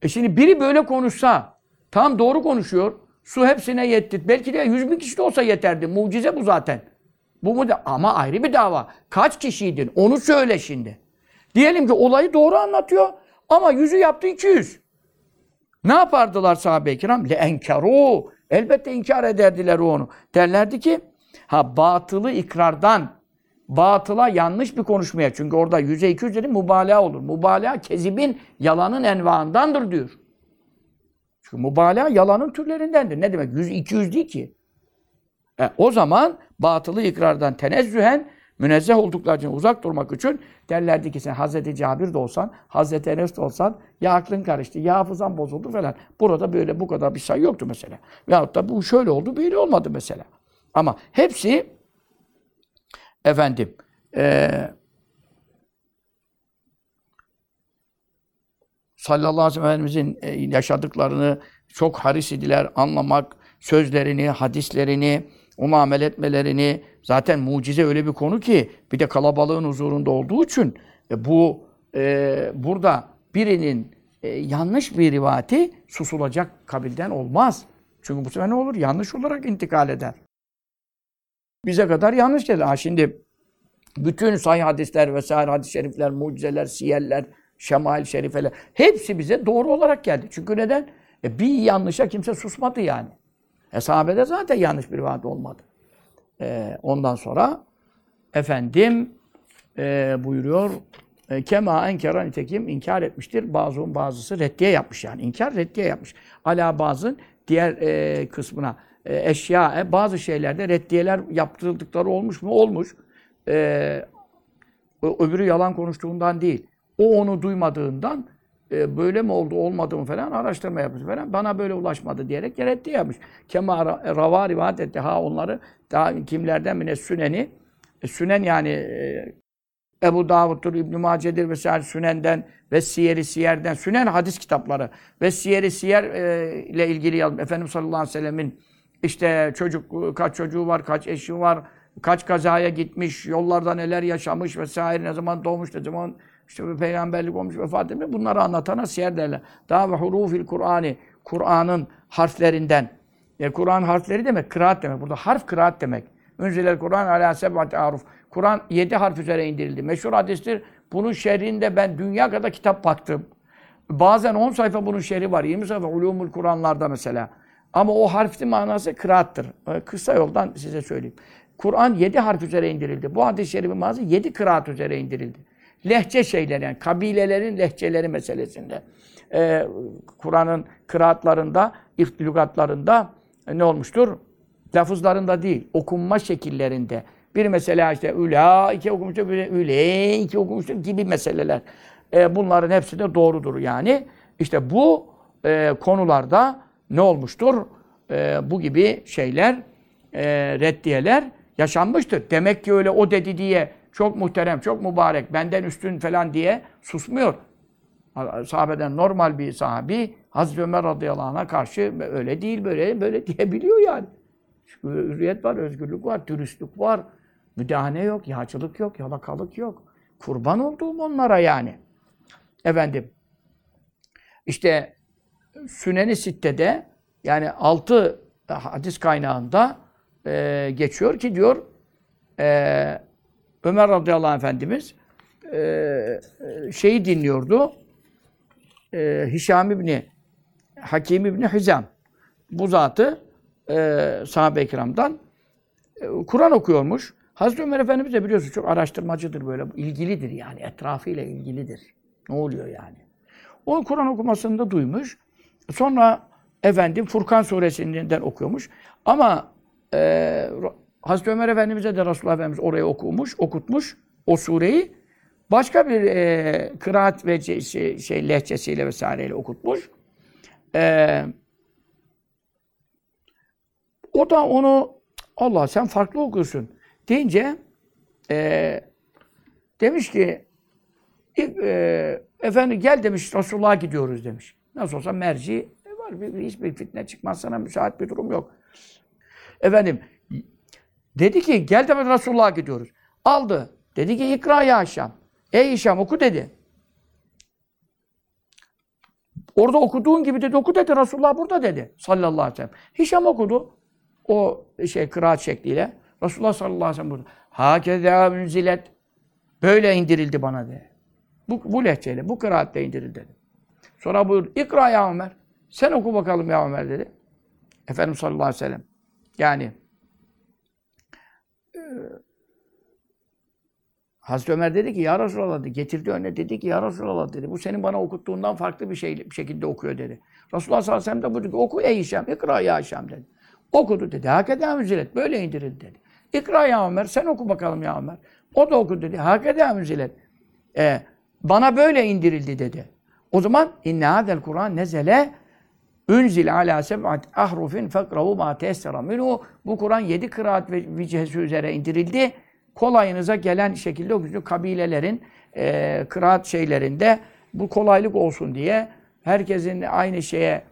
E şimdi biri böyle konuşsa tam doğru konuşuyor. Su hepsine yetti. Belki de yüz bin kişi de olsa yeterdi. Mucize bu zaten. Bu mu ama ayrı bir dava. Kaç kişiydin? Onu söyle şimdi. Diyelim ki olayı doğru anlatıyor ama yüzü yaptı 200. Ne yapardılar sahabe-i kiram? Le enkeru. Elbette inkar ederdiler onu. Derlerdi ki ha batılı ikrardan batıla yanlış bir konuşmaya. Çünkü orada yüze 200 dedi mübalağa olur. Mübalağa kezibin, yalanın envaındandır diyor. Çünkü mübalağa yalanın türlerindendir. Ne demek? 100 200 değil ki. E, o zaman batılı ikrardan tenezzühen münezzeh oldukları için uzak durmak için derlerdi ki sen Hazreti Cabir de olsan, Hazreti Enes de olsan ya aklın karıştı, ya hafızan bozuldu falan. Burada böyle bu kadar bir sayı yoktu mesela. Veyahut da bu şöyle oldu, böyle olmadı mesela. Ama hepsi efendim eee sallallahu aleyhi ve sellem e, yaşadıklarını çok haris idiler anlamak, sözlerini, hadislerini, ona amel etmelerini. Zaten mucize öyle bir konu ki bir de kalabalığın huzurunda olduğu için e, bu e, burada birinin e, yanlış bir rivati susulacak kabilden olmaz. Çünkü bu sefer ne olur? Yanlış olarak intikal eder. Bize kadar yanlış gelir. Ha şimdi bütün sahih hadisler vesaire hadis-i şerifler, mucizeler, siyeller, şemail şerifeler hepsi bize doğru olarak geldi. Çünkü neden? E bir yanlışa kimse susmadı yani. E zaten yanlış bir vaat olmadı. E, ondan sonra efendim e, buyuruyor e, Kema enkara nitekim inkar etmiştir. Bazıların bazısı reddiye yapmış yani. İnkar reddiye yapmış. Ala bazı diğer e, kısmına e, eşya, e, bazı şeylerde reddiyeler yaptırıldıkları olmuş mu? Olmuş. E, öbürü yalan konuştuğundan değil. O onu duymadığından e, böyle mi oldu olmadı mı falan araştırma yapmış falan. Bana böyle ulaşmadı diyerek reddiye yapmış. Kema ra- rava rivayet etti. Ha onları daha kimlerden mi ne süneni. E, sünen yani e, Ebu Davud'dur, İbn-i Mace'dir vesaire Sünen'den ve Siyer-i Siyer'den, Sünen hadis kitapları ve Siyer-i Siyer e, ile ilgili yazmış. Efendimiz sallallahu aleyhi ve sellemin işte çocuk, kaç çocuğu var, kaç eşi var, kaç kazaya gitmiş, yollarda neler yaşamış vesaire, ne zaman doğmuş, ne zaman işte bir peygamberlik olmuş, vefat etmiş. Bunları anlatana siyer derler. Daha ve hurufil Kur'an'ı, Kur'an'ın harflerinden. E, Kur'an harfleri demek, kıraat demek. Burada harf kıraat demek. Ünzilel Kur'an ala seb'ati aruf. Kur'an yedi harf üzere indirildi. Meşhur hadistir. Bunun şerrinde ben dünya kadar kitap baktım. Bazen 10 sayfa bunun şerri var. 20 sayfa ulumul Kur'anlarda mesela. Ama o harfin manası kıraattır. E, Kısa yoldan size söyleyeyim. Kur'an yedi harf üzere indirildi. Bu hadis-i şerifin manası yedi kıraat üzere indirildi. Lehçe şeyler yani kabilelerin lehçeleri meselesinde. Ee, Kur'an'ın kıraatlarında, lügatlarında e, ne olmuştur? Lafızlarında değil, okunma şekillerinde. Bir mesela işte üla iki okumuştur, üle iki okumuştur gibi meseleler. Ee, bunların hepsi de doğrudur yani. İşte bu e, konularda ne olmuştur? E, bu gibi şeyler, e, reddiyeler yaşanmıştır. Demek ki öyle o dedi diye çok muhterem, çok mübarek, benden üstün falan diye susmuyor. Sahabeden normal bir sahabi Hazreti Ömer radıyallahu anh'a karşı öyle değil, böyle böyle diyebiliyor yani. Çünkü hürriyet var, özgürlük var, dürüstlük var. Müdahale yok, yağcılık yok, yalakalık yok. Kurban olduğum onlara yani. Efendim, işte Sünen-i Sitte'de yani altı hadis kaynağında e, geçiyor ki diyor e, Ömer radıyallahu anh efendimiz e, şeyi dinliyordu. E, Hişam İbni Hakim İbni Hizam. Bu zatı e, sahabe-i kiramdan e, Kur'an okuyormuş. Hazreti Ömer Efendimiz de biliyorsun çok araştırmacıdır böyle. İlgilidir yani. Etrafıyla ilgilidir. Ne oluyor yani? O Kur'an okumasını da duymuş. Sonra efendim Furkan suresinden okuyormuş. Ama e, Hazreti Ömer Efendimiz'e de Resulullah Efendimiz orayı okumuş, okutmuş o sureyi. Başka bir e, kıraat ve şey, şey, şey lehçesiyle vesaireyle okutmuş. E, o da onu Allah sen farklı okuyorsun deyince e, demiş ki e, efendim gel demiş Resulullah'a gidiyoruz demiş. Nasıl olsa merci var. Bir, hiçbir fitne çıkmaz sana müsait bir durum yok. Efendim dedi ki gel de Resulullah'a gidiyoruz. Aldı. Dedi ki ikra ya Hişam. Ey Hişam oku dedi. Orada okuduğun gibi dedi oku dedi. Resulullah burada dedi. Sallallahu aleyhi ve sellem. Hişam okudu. O şey kıraat şekliyle. Resulullah sallallahu aleyhi ve sellem burada. Hakeza münzilet. Böyle indirildi bana dedi. Bu, bu lehçeyle, bu kıraatle indirildi dedi. Sonra buyurdu. İkra ya Ömer. Sen oku bakalım ya Ömer dedi. Efendimiz sallallahu aleyhi ve sellem. Yani e, Hazreti Ömer dedi ki ya Resulallah dedi. Getirdi önüne dedi ki ya Resulallah dedi. Bu senin bana okuttuğundan farklı bir şey bir şekilde okuyor dedi. Resulullah sallallahu aleyhi ve sellem de buyurdu ki oku ey Hişam. İkra ya Hişam dedi. Okudu dedi. Hakeda müzilet. Böyle indirildi dedi. İkra ya Ömer. Sen oku bakalım ya Ömer. O da okudu dedi. Hakeda müzilet. E, bana böyle indirildi dedi. O zaman inne hadel Kur'an nezele Unzil ala seb'at ahrufin fekrahu ma teyessera minhu. Bu Kur'an yedi kıraat ve vicihesi üzere indirildi. Kolayınıza gelen şekilde okuyun. Kabilelerin e, kıraat şeylerinde bu kolaylık olsun diye herkesin aynı şeye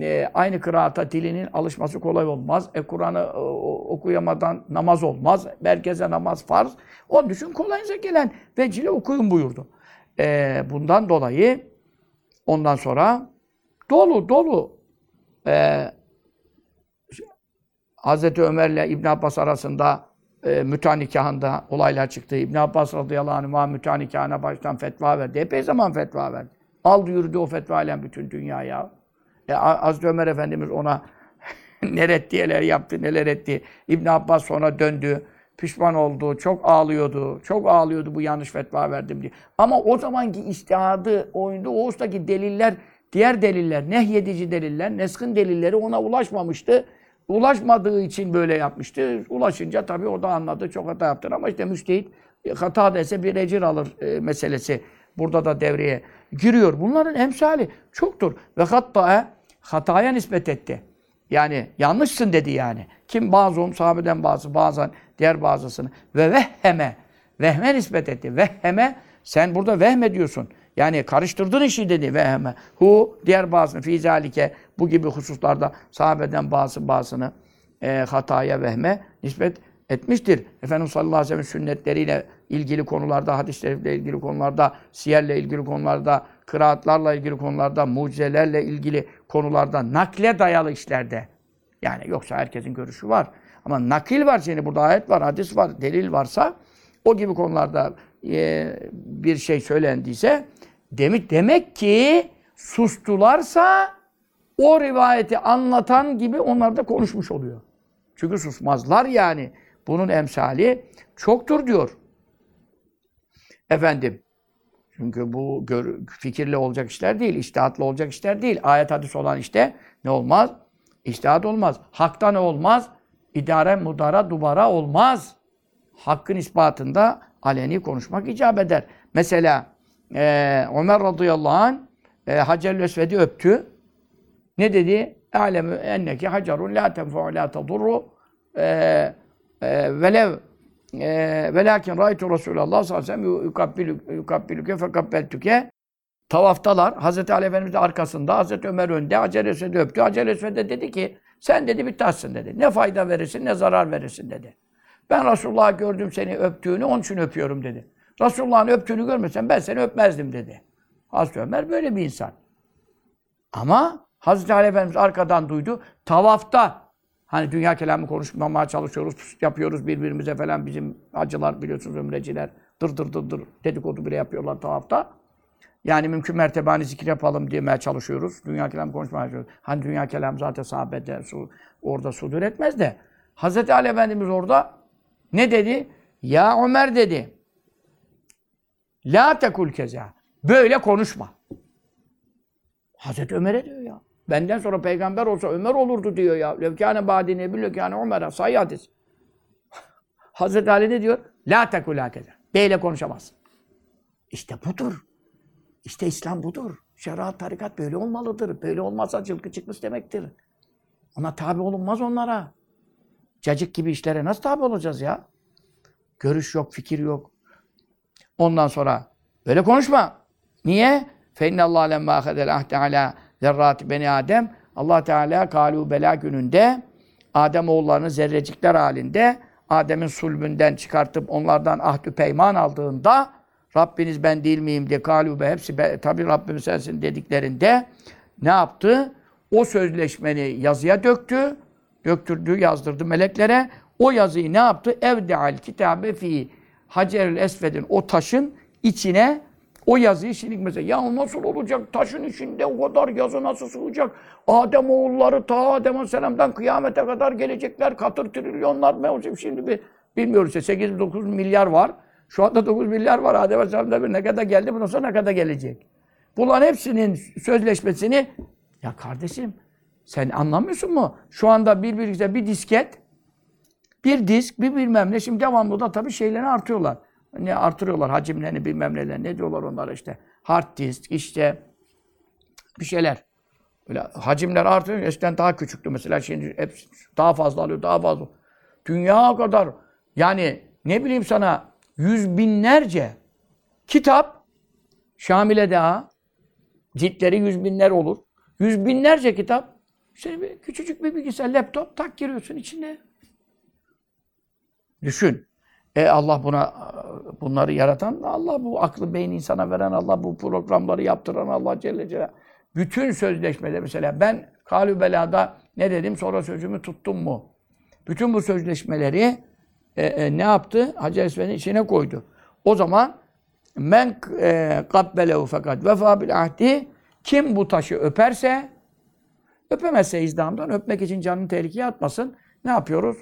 e, aynı kıraata dilinin alışması kolay olmaz. E Kur'an'ı e, okuyamadan namaz olmaz. Herkese namaz farz. Onun için kolayınıza gelen vecile okuyun buyurdu. E, bundan dolayı ondan sonra dolu dolu e, Hazreti Ömer'le İbn Abbas arasında e, müta nikahında olaylar çıktı. İbn Abbas radıyallahu anh müta nikahına baştan fetva verdi. Epey zaman fetva verdi. Aldı yürüdü o fetva ile bütün dünyaya. E, Hazreti Ömer Efendimiz ona ne reddiyeler yaptı, neler etti. İbn Abbas sonra döndü. Pişman oldu, çok ağlıyordu. Çok ağlıyordu bu yanlış fetva verdim diye. Ama o zamanki istihadı, oyunda o ustaki deliller, diğer deliller, nehyedici deliller, neskın delilleri ona ulaşmamıştı. Ulaşmadığı için böyle yapmıştı. Ulaşınca tabii o da anladı. Çok hata yaptı ama işte müştehit hata dese bir ecir alır e, meselesi. Burada da devreye giriyor. Bunların emsali çoktur. Ve hatta hataya nispet etti. Yani yanlışsın dedi yani. Kim bazı sahabeden bazı bazen diğer bazısını ve vehheme vehme nispet etti. Vehheme sen burada vehme diyorsun. Yani karıştırdın işi dedi vehheme. Hu diğer bazısını fizalike bu gibi hususlarda sahabeden bazı bazısını e, hataya vehme nispet etmiştir. Efendimiz sallallahu aleyhi ve sellem sünnetleriyle ilgili konularda, hadislerle ilgili konularda, siyerle ilgili konularda, kıraatlarla ilgili konularda, mucizelerle ilgili konularda, nakle dayalı işlerde. Yani yoksa herkesin görüşü var. Ama nakil var şimdi burada ayet var, hadis var, delil varsa o gibi konularda e, bir şey söylendiyse demek demek ki sustularsa o rivayeti anlatan gibi onlar da konuşmuş oluyor. Çünkü susmazlar yani. Bunun emsali çoktur diyor. Efendim, çünkü bu gör, fikirle olacak işler değil, iştihatla olacak işler değil. Ayet hadis olan işte ne olmaz? İştihat olmaz. Hakta ne olmaz? İdare, mudara, dubara olmaz. Hakkın ispatında aleni konuşmak icap eder. Mesela e, Ömer radıyallahu anh e, Hacer-ül öptü. Ne dedi? Alemu enneki hacerun la tenfa'u la tadurru e, e, velev e, velakin raytu Resulullah sallallahu aleyhi ve sellem fekabbeltüke Tavaftalar. Hazreti Ali Efendimiz de arkasında, Hazreti Ömer önde, Hacer Esved'i öptü. Hacer Esved de dedi ki, sen dedi bir taşsın dedi. Ne fayda verirsin, ne zarar verirsin dedi. Ben Resulullah'ı gördüm seni öptüğünü, onun için öpüyorum dedi. Resulullah'ın öptüğünü görmesem ben seni öpmezdim dedi. Hazreti Ömer böyle bir insan. Ama Hazreti Ali Efendimiz arkadan duydu. Tavafta hani dünya kelamı konuşmamaya çalışıyoruz, yapıyoruz birbirimize falan bizim acılar biliyorsunuz ömreciler dır dır dır dır dedikodu bile yapıyorlar tavafta. Yani mümkün mertebe hani zikir yapalım demeye çalışıyoruz. Dünya kelamı konuşmaya çalışıyoruz. Hani dünya kelamı zaten sahabede su, orada sudur etmez de. Hazreti Ali Efendimiz orada ne dedi? Ya Ömer dedi. La tekul keza. Böyle konuşma. Hazreti Ömer'e diyor ya. Benden sonra peygamber olsa Ömer olurdu diyor ya. Levkâne bâdi nebi levkâne Ömer'e. Sayı hadis. Hazreti Ali ne diyor? La tekul keza. Böyle konuşamazsın. İşte budur. İşte İslam budur. Şeriat, tarikat böyle olmalıdır. Böyle olmazsa cılkı çıkmış demektir. Ona tabi olunmaz onlara. Cacık gibi işlere nasıl tabi olacağız ya? Görüş yok, fikir yok. Ondan sonra böyle konuşma. Niye? فَاِنَّ اللّٰهَ لَمَّا اَخَذَ الْاَهْدَ عَلَى ذَرَّاتِ beni Adem Allah Teala kalu bela gününde Adem oğullarını zerrecikler halinde Adem'in sulbünden çıkartıp onlardan ahdü peyman aldığında Rabbiniz ben değil miyim diye kalube hepsi be, tabi Rabbim sensin dediklerinde ne yaptı? O sözleşmeni yazıya döktü. Döktürdü, yazdırdı meleklere. O yazıyı ne yaptı? Evdeal kitabe fi Hacerül Esved'in o taşın içine o yazıyı şimdi mesela ya nasıl olacak taşın içinde o kadar yazı nasıl sığacak? Adem oğulları ta Adem Aleyhisselam'dan kıyamete kadar gelecekler. Katır trilyonlar olacak şimdi bir bilmiyoruz işte 8-9 milyar var. Şu anda 9 milyar var. Adem Aleyhisselam'da bir ne kadar geldi bundan sonra ne kadar gelecek? Bunların hepsinin sözleşmesini ya kardeşim sen anlamıyorsun mu? Şu anda bir bilgisayar bir disket bir disk, bir bilmem ne. Şimdi devamlı da tabii şeylerini artıyorlar. Ne artırıyorlar hacimlerini bilmem neler. Ne diyorlar onlara işte. Hard disk, işte bir şeyler. Böyle hacimler artıyor. Eskiden daha küçüktü mesela. Şimdi hepsi daha fazla alıyor, daha fazla. Dünya kadar yani ne bileyim sana yüz binlerce kitap Şamil'e daha ciltleri yüz binler olur. Yüz binlerce kitap. İşte bir, küçücük bir bilgisayar, laptop tak giriyorsun içine. Düşün. E Allah buna bunları yaratan Allah bu aklı beyin insana veren Allah bu programları yaptıran Allah Celle Celaluhu. Bütün sözleşmede mesela ben Kalü Bela'da ne dedim sonra sözümü tuttum mu? Bütün bu sözleşmeleri e, e, ne yaptı? Hacı Esved'in içine koydu. O zaman men e, kabbelehu fakat vefa bil ahdi kim bu taşı öperse öpemezse izdamdan öpmek için canını tehlikeye atmasın. Ne yapıyoruz?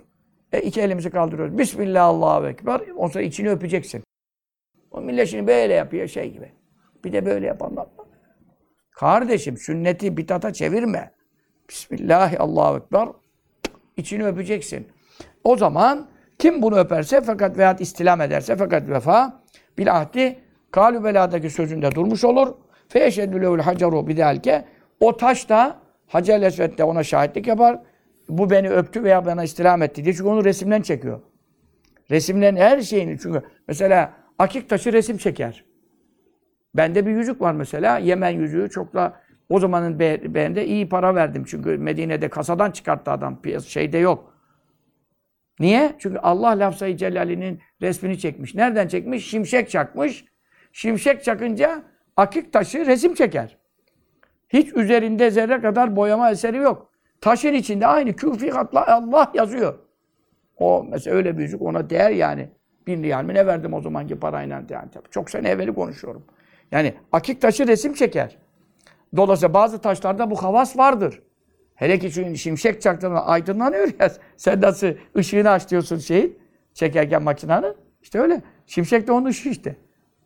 E, iki elimizi kaldırıyoruz. Bismillah Allahu Ekber. Ondan sonra içini öpeceksin. O millet şimdi böyle yapıyor şey gibi. Bir de böyle yapanlar. Kardeşim sünneti bitata çevirme. Bismillah Allahu Ekber. İçini öpeceksin. O zaman kim bunu öperse fakat veyahut istilam ederse fakat vefa bil ahdi kalü beladaki sözünde durmuş olur. Fe eşhedü lehul hacaru bidelke o taş da Hacer Esved'de ona şahitlik yapar. Bu beni öptü veya bana istilam etti diye. Çünkü onu resimden çekiyor. Resimlerin her şeyini çünkü mesela akik taşı resim çeker. Bende bir yüzük var mesela. Yemen yüzüğü çok da o zamanın be beğende iyi para verdim. Çünkü Medine'de kasadan çıkarttı adam. Şeyde yok. Niye? Çünkü Allah lafzayı celali'nin resmini çekmiş. Nereden çekmiş? Şimşek çakmış. Şimşek çakınca akik taşı resim çeker. Hiç üzerinde zerre kadar boyama eseri yok. Taşın içinde aynı küfi hatla Allah yazıyor. O mesela öyle bir yüzük ona değer yani. Bin riyal mi ne verdim o zamanki parayla yani. Çok sene evveli konuşuyorum. Yani akik taşı resim çeker. Dolayısıyla bazı taşlarda bu havas vardır. Hele ki çünkü şimşek çaktığında aydınlanıyor ya. Sen nasıl ışığını aç diyorsun şeyin. Çekerken makinanın. İşte öyle. Şimşek de onun ışığı işte.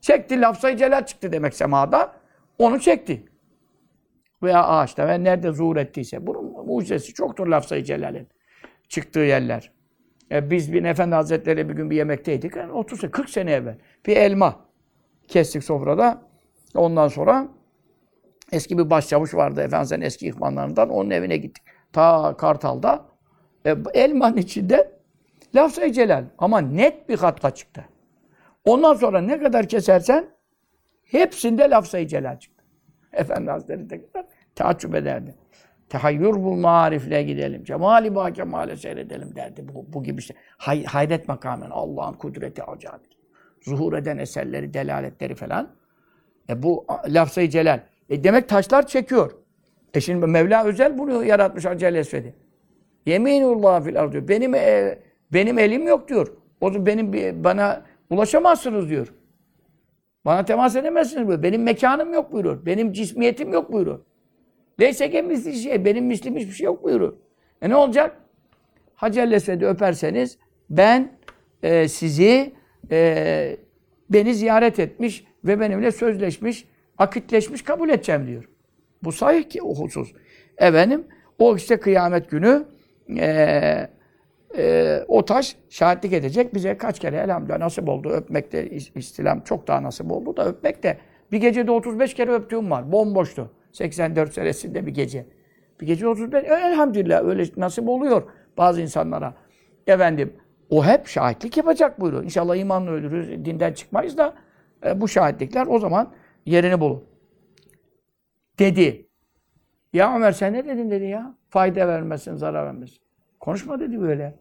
Çekti lafzayı celal çıktı demek semada. Onu çekti. Veya ağaçta ve nerede zuhur ettiyse. Bunun mucizesi çoktur lafzayı celalin. Çıktığı yerler. E, biz bir Efendi Hazretleri bir gün bir yemekteydik. Yani 30 sene, 40 sene evvel. Bir elma kestik sofrada. Ondan sonra eski bir başçavuş vardı Efendimiz'in eski ihvanlarından. Onun evine gittik. Ta Kartal'da. E, elmanın içinde lafzayı celal. Ama net bir hatta çıktı. Ondan sonra ne kadar kesersen hepsinde lafzayı celal çıktı. Efendi Hazretleri de taaccüp ederdi. Tehayyür bul marifle gidelim. Cemali ba kemale seyredelim derdi. Bu, bu gibi işte. Hay, hayret makamına Allah'ın kudreti acayip. Zuhur eden eserleri, delaletleri falan. E bu lafzayı celal. E demek taşlar çekiyor. E şimdi Mevla özel bunu yaratmış Acel Esved'i. Yeminullah fil ardı. Benim e, benim elim yok diyor. O zaman benim bana ulaşamazsınız diyor. Bana temas edemezsiniz buyuruyor. Benim mekanım yok buyuruyor. Benim cismiyetim yok buyuruyor. Leyse misli şey. Benim mislim hiçbir şey yok buyuruyor. E ne olacak? Hacı Esved'i öperseniz ben e, sizi e, beni ziyaret etmiş ve benimle sözleşmiş, akitleşmiş kabul edeceğim diyor. Bu sahih ki o husus. Efendim o işte kıyamet günü e, e, o taş şahitlik edecek. Bize kaç kere elhamdülillah nasip oldu. Öpmek de istilam çok daha nasip oldu da öpmek de bir gecede 35 kere öptüğüm var. Bomboştu. 84 senesinde bir gece. Bir gece 35. Elhamdülillah öyle nasip oluyor bazı insanlara. Efendim o hep şahitlik yapacak buyuruyor. İnşallah imanla ölürüz, dinden çıkmayız da e, bu şahitlikler o zaman yerini bulur. Dedi. Ya Ömer sen ne dedin dedi ya? Fayda vermesin, zarar vermesin. Konuşma dedi böyle.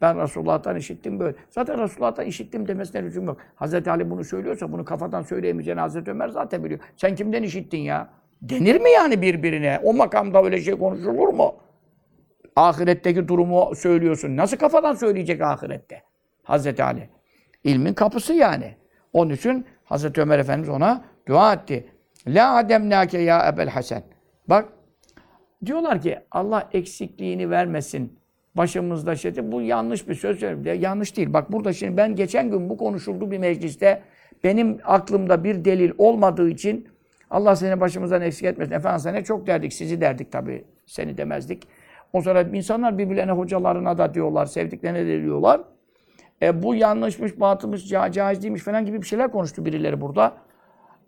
Ben Resulullah'tan işittim böyle. Zaten Resulullah'tan işittim demesine lüzum yok. Hazreti Ali bunu söylüyorsa bunu kafadan söyleyemeyeceğini Hazreti Ömer zaten biliyor. Sen kimden işittin ya? Denir mi yani birbirine? O makamda öyle şey konuşulur mu? Ahiretteki durumu söylüyorsun. Nasıl kafadan söyleyecek ahirette? Hazreti Ali. İlmin kapısı yani. Onun için Hazreti Ömer Efendimiz ona dua etti. La ademnake ya Ebel Hasan. Bak diyorlar ki Allah eksikliğini vermesin. Başımızda şey. Bu yanlış bir söz. söylüyorum. Yanlış değil. Bak burada şimdi ben geçen gün bu konuşuldu bir mecliste. Benim aklımda bir delil olmadığı için Allah seni başımızdan eksik etmesin. Efendim sana çok derdik. Sizi derdik tabii. Seni demezdik. O sonra insanlar birbirlerine hocalarına da diyorlar. Sevdiklerine de diyorlar. E, bu yanlışmış, batılmış, ca caiz değilmiş falan gibi bir şeyler konuştu birileri burada.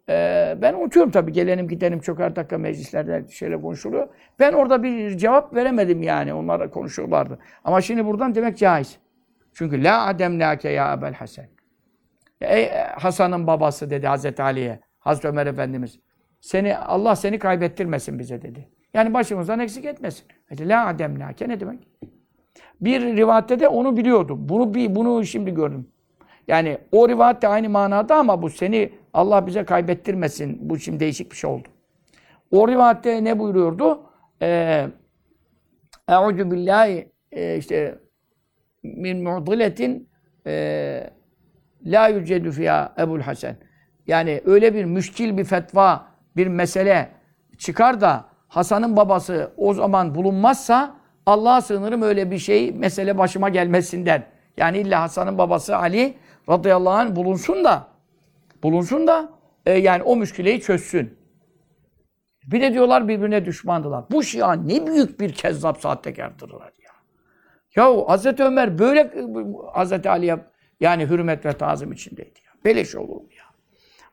E, ben unutuyorum tabii. Gelenim gidenim çok her dakika meclislerde şeyler konuşuluyor. Ben orada bir cevap veremedim yani. Onlar konuşuyorlardı. Ama şimdi buradan demek caiz. Çünkü la ademnake ya Ebel Hasan. Ey Hasan'ın babası dedi Hazreti Ali'ye. Hazreti Ömer Efendimiz. Seni Allah seni kaybettirmesin bize dedi. Yani başımızdan eksik etmesin. Dedi, La ademnake ne demek? Bir rivayette de onu biliyordum. Bunu bir bunu şimdi gördüm. Yani o rivayet de aynı manada ama bu seni Allah bize kaybettirmesin. Bu şimdi değişik bir şey oldu. O rivayette ne buyuruyordu? Ee, Eûzü billahi e, işte min mu'diletin e, la yücedü fiyâ Ebul Hasan. Yani öyle bir müşkil bir fetva, bir mesele çıkar da Hasan'ın babası o zaman bulunmazsa Allah'a sığınırım öyle bir şey, mesele başıma gelmesinden. Yani illa Hasan'ın babası Ali radıyallahu anh bulunsun da bulunsun da e, yani o müşkileyi çözsün. Bir de diyorlar birbirine düşmandılar. Bu Şia ne büyük bir kezzap sahtekardırlar ya. Ya Hazreti Ömer böyle Hazreti Ali'ye yani hürmet ve tazim içindeydi ya. Beleş olur mu ya?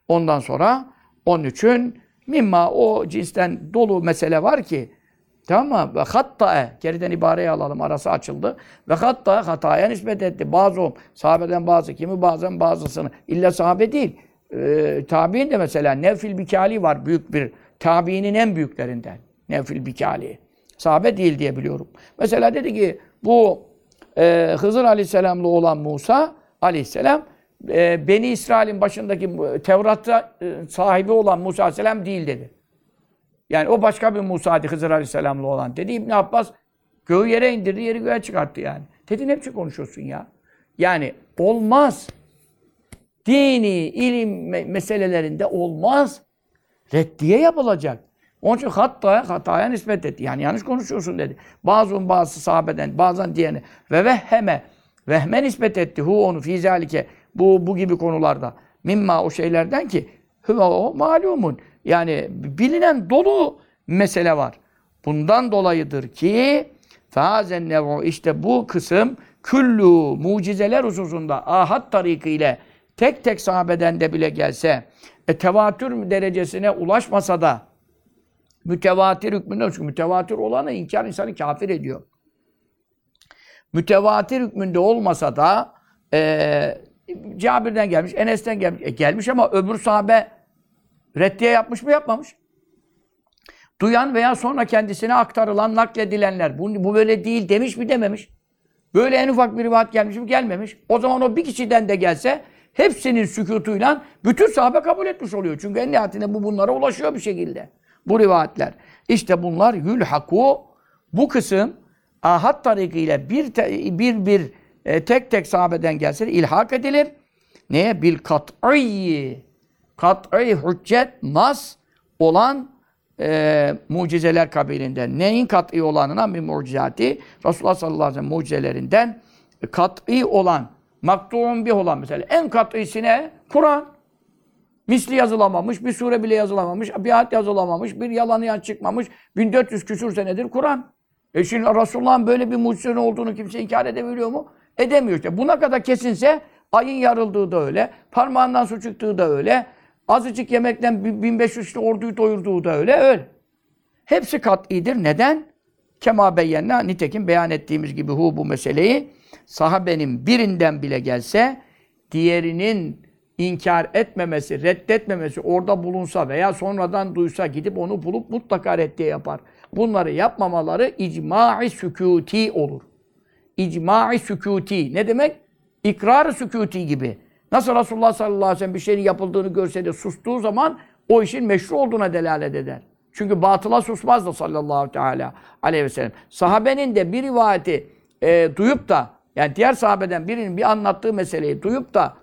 Ondan sonra onun için mimma o cinsten dolu mesele var ki tamam mı? Ve hatta geriden ibareyi alalım arası açıldı. Ve hatta hataya nispet etti. Bazı sahabeden bazı kimi bazen bazısını. İlla sahabe değil. Ee, tabi'in de mesela Nevfil Bikali var büyük bir tabiinin en büyüklerinden. Nevfil Bikali. Sahabe değil diye biliyorum. Mesela dedi ki bu e, Hızır Aleyhisselam'la olan Musa Aleyhisselam e, Beni İsrail'in başındaki Tevrat'ta e, sahibi olan Musa Aleyhisselam değil dedi. Yani o başka bir Musa'ydı Hızır Aleyhisselam'la olan. Dedi İbn Abbas göğü yere indirdi, yeri göğe çıkarttı yani. Dedi ne biçim konuşuyorsun ya? Yani olmaz. Dini, ilim me meselelerinde olmaz. Reddiye yapılacak. Onun için hatta hataya nispet etti. Yani yanlış konuşuyorsun dedi. Bazı bazı sahabeden, bazen diyeni ve vehheme vehme nispet etti. Hu onu fizalike bu bu gibi konularda. Mimma o şeylerden ki huve o malumun. Yani bilinen dolu mesele var. Bundan dolayıdır ki fazen nevu işte bu kısım küllü mucizeler hususunda ahad tarikı ile tek tek sahabeden de bile gelse e, tevatür derecesine ulaşmasa da mütevatir hükmünde çünkü mütevatir olanı inkar insanı kafir ediyor. Mütevatir hükmünde olmasa da e, Cabir'den gelmiş, Enes'ten gelmiş. E, gelmiş ama öbür sahabe reddiye yapmış mı yapmamış. Duyan veya sonra kendisine aktarılan, nakledilenler bu, bu böyle değil demiş mi dememiş. Böyle en ufak bir rivayet gelmiş mi gelmemiş. O zaman o bir kişiden de gelse hepsinin sükutuyla bütün sahabe kabul etmiş oluyor. Çünkü en nihayetinde bu bunlara ulaşıyor bir şekilde. Bu rivayetler. İşte bunlar yülhaku bu kısım ahad tarikiyle bir bir bir e, tek tek sahabeden gelse ilhak edilir. Neye? Bil kat'i kat'i hüccet nas olan e, mucizeler kabilinden. Neyin kat'i olanına bir mucizati? Resulullah sallallahu aleyhi ve sellem mucizelerinden kat'i olan, maktu'un bir olan mesela. En kat'isine Kur'an. Misli yazılamamış, bir sure bile yazılamamış, bir ayet yazılamamış, bir yalanı yan çıkmamış. 1400 küsur senedir Kur'an. E şimdi Resulullah'ın böyle bir mucizenin olduğunu kimse inkar edebiliyor mu? Edemiyor işte. Buna kadar kesinse ayın yarıldığı da öyle, parmağından su çıktığı da öyle, azıcık yemekten 1500 orduyu doyurduğu da öyle, öyle. Hepsi kat'idir. Neden? Kema beyenna, nitekim beyan ettiğimiz gibi hu bu meseleyi, sahabenin birinden bile gelse, diğerinin inkar etmemesi, reddetmemesi, orada bulunsa veya sonradan duysa gidip onu bulup mutlaka reddiye yapar. Bunları yapmamaları icma-i sükuti olur. İcma-i sükuti. Ne demek? İkrar-ı sükuti gibi. Nasıl Resulullah sallallahu aleyhi ve sellem bir şeyin yapıldığını görse de sustuğu zaman o işin meşru olduğuna delalet eder. Çünkü batıla susmazdı sallallahu teala aleyhi ve sellem. Sahabenin de bir rivayeti e, duyup da yani diğer sahabeden birinin bir anlattığı meseleyi duyup da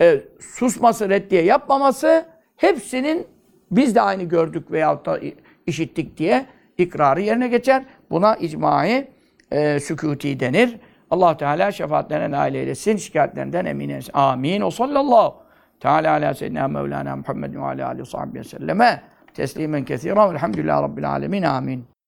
e, susması, reddiye yapmaması hepsinin biz de aynı gördük veyahut da işittik diye ikrarı yerine geçer. Buna icmai e, sükuti denir. allah Teala şefaatlerine nail eylesin, şikayetlerinden emin eylesin. Amin. O sallallahu teala ala seyyidina Mevlana Muhammed ve ala aleyhi ve selleme teslimen kesiren velhamdülillahi rabbil alemin. Amin.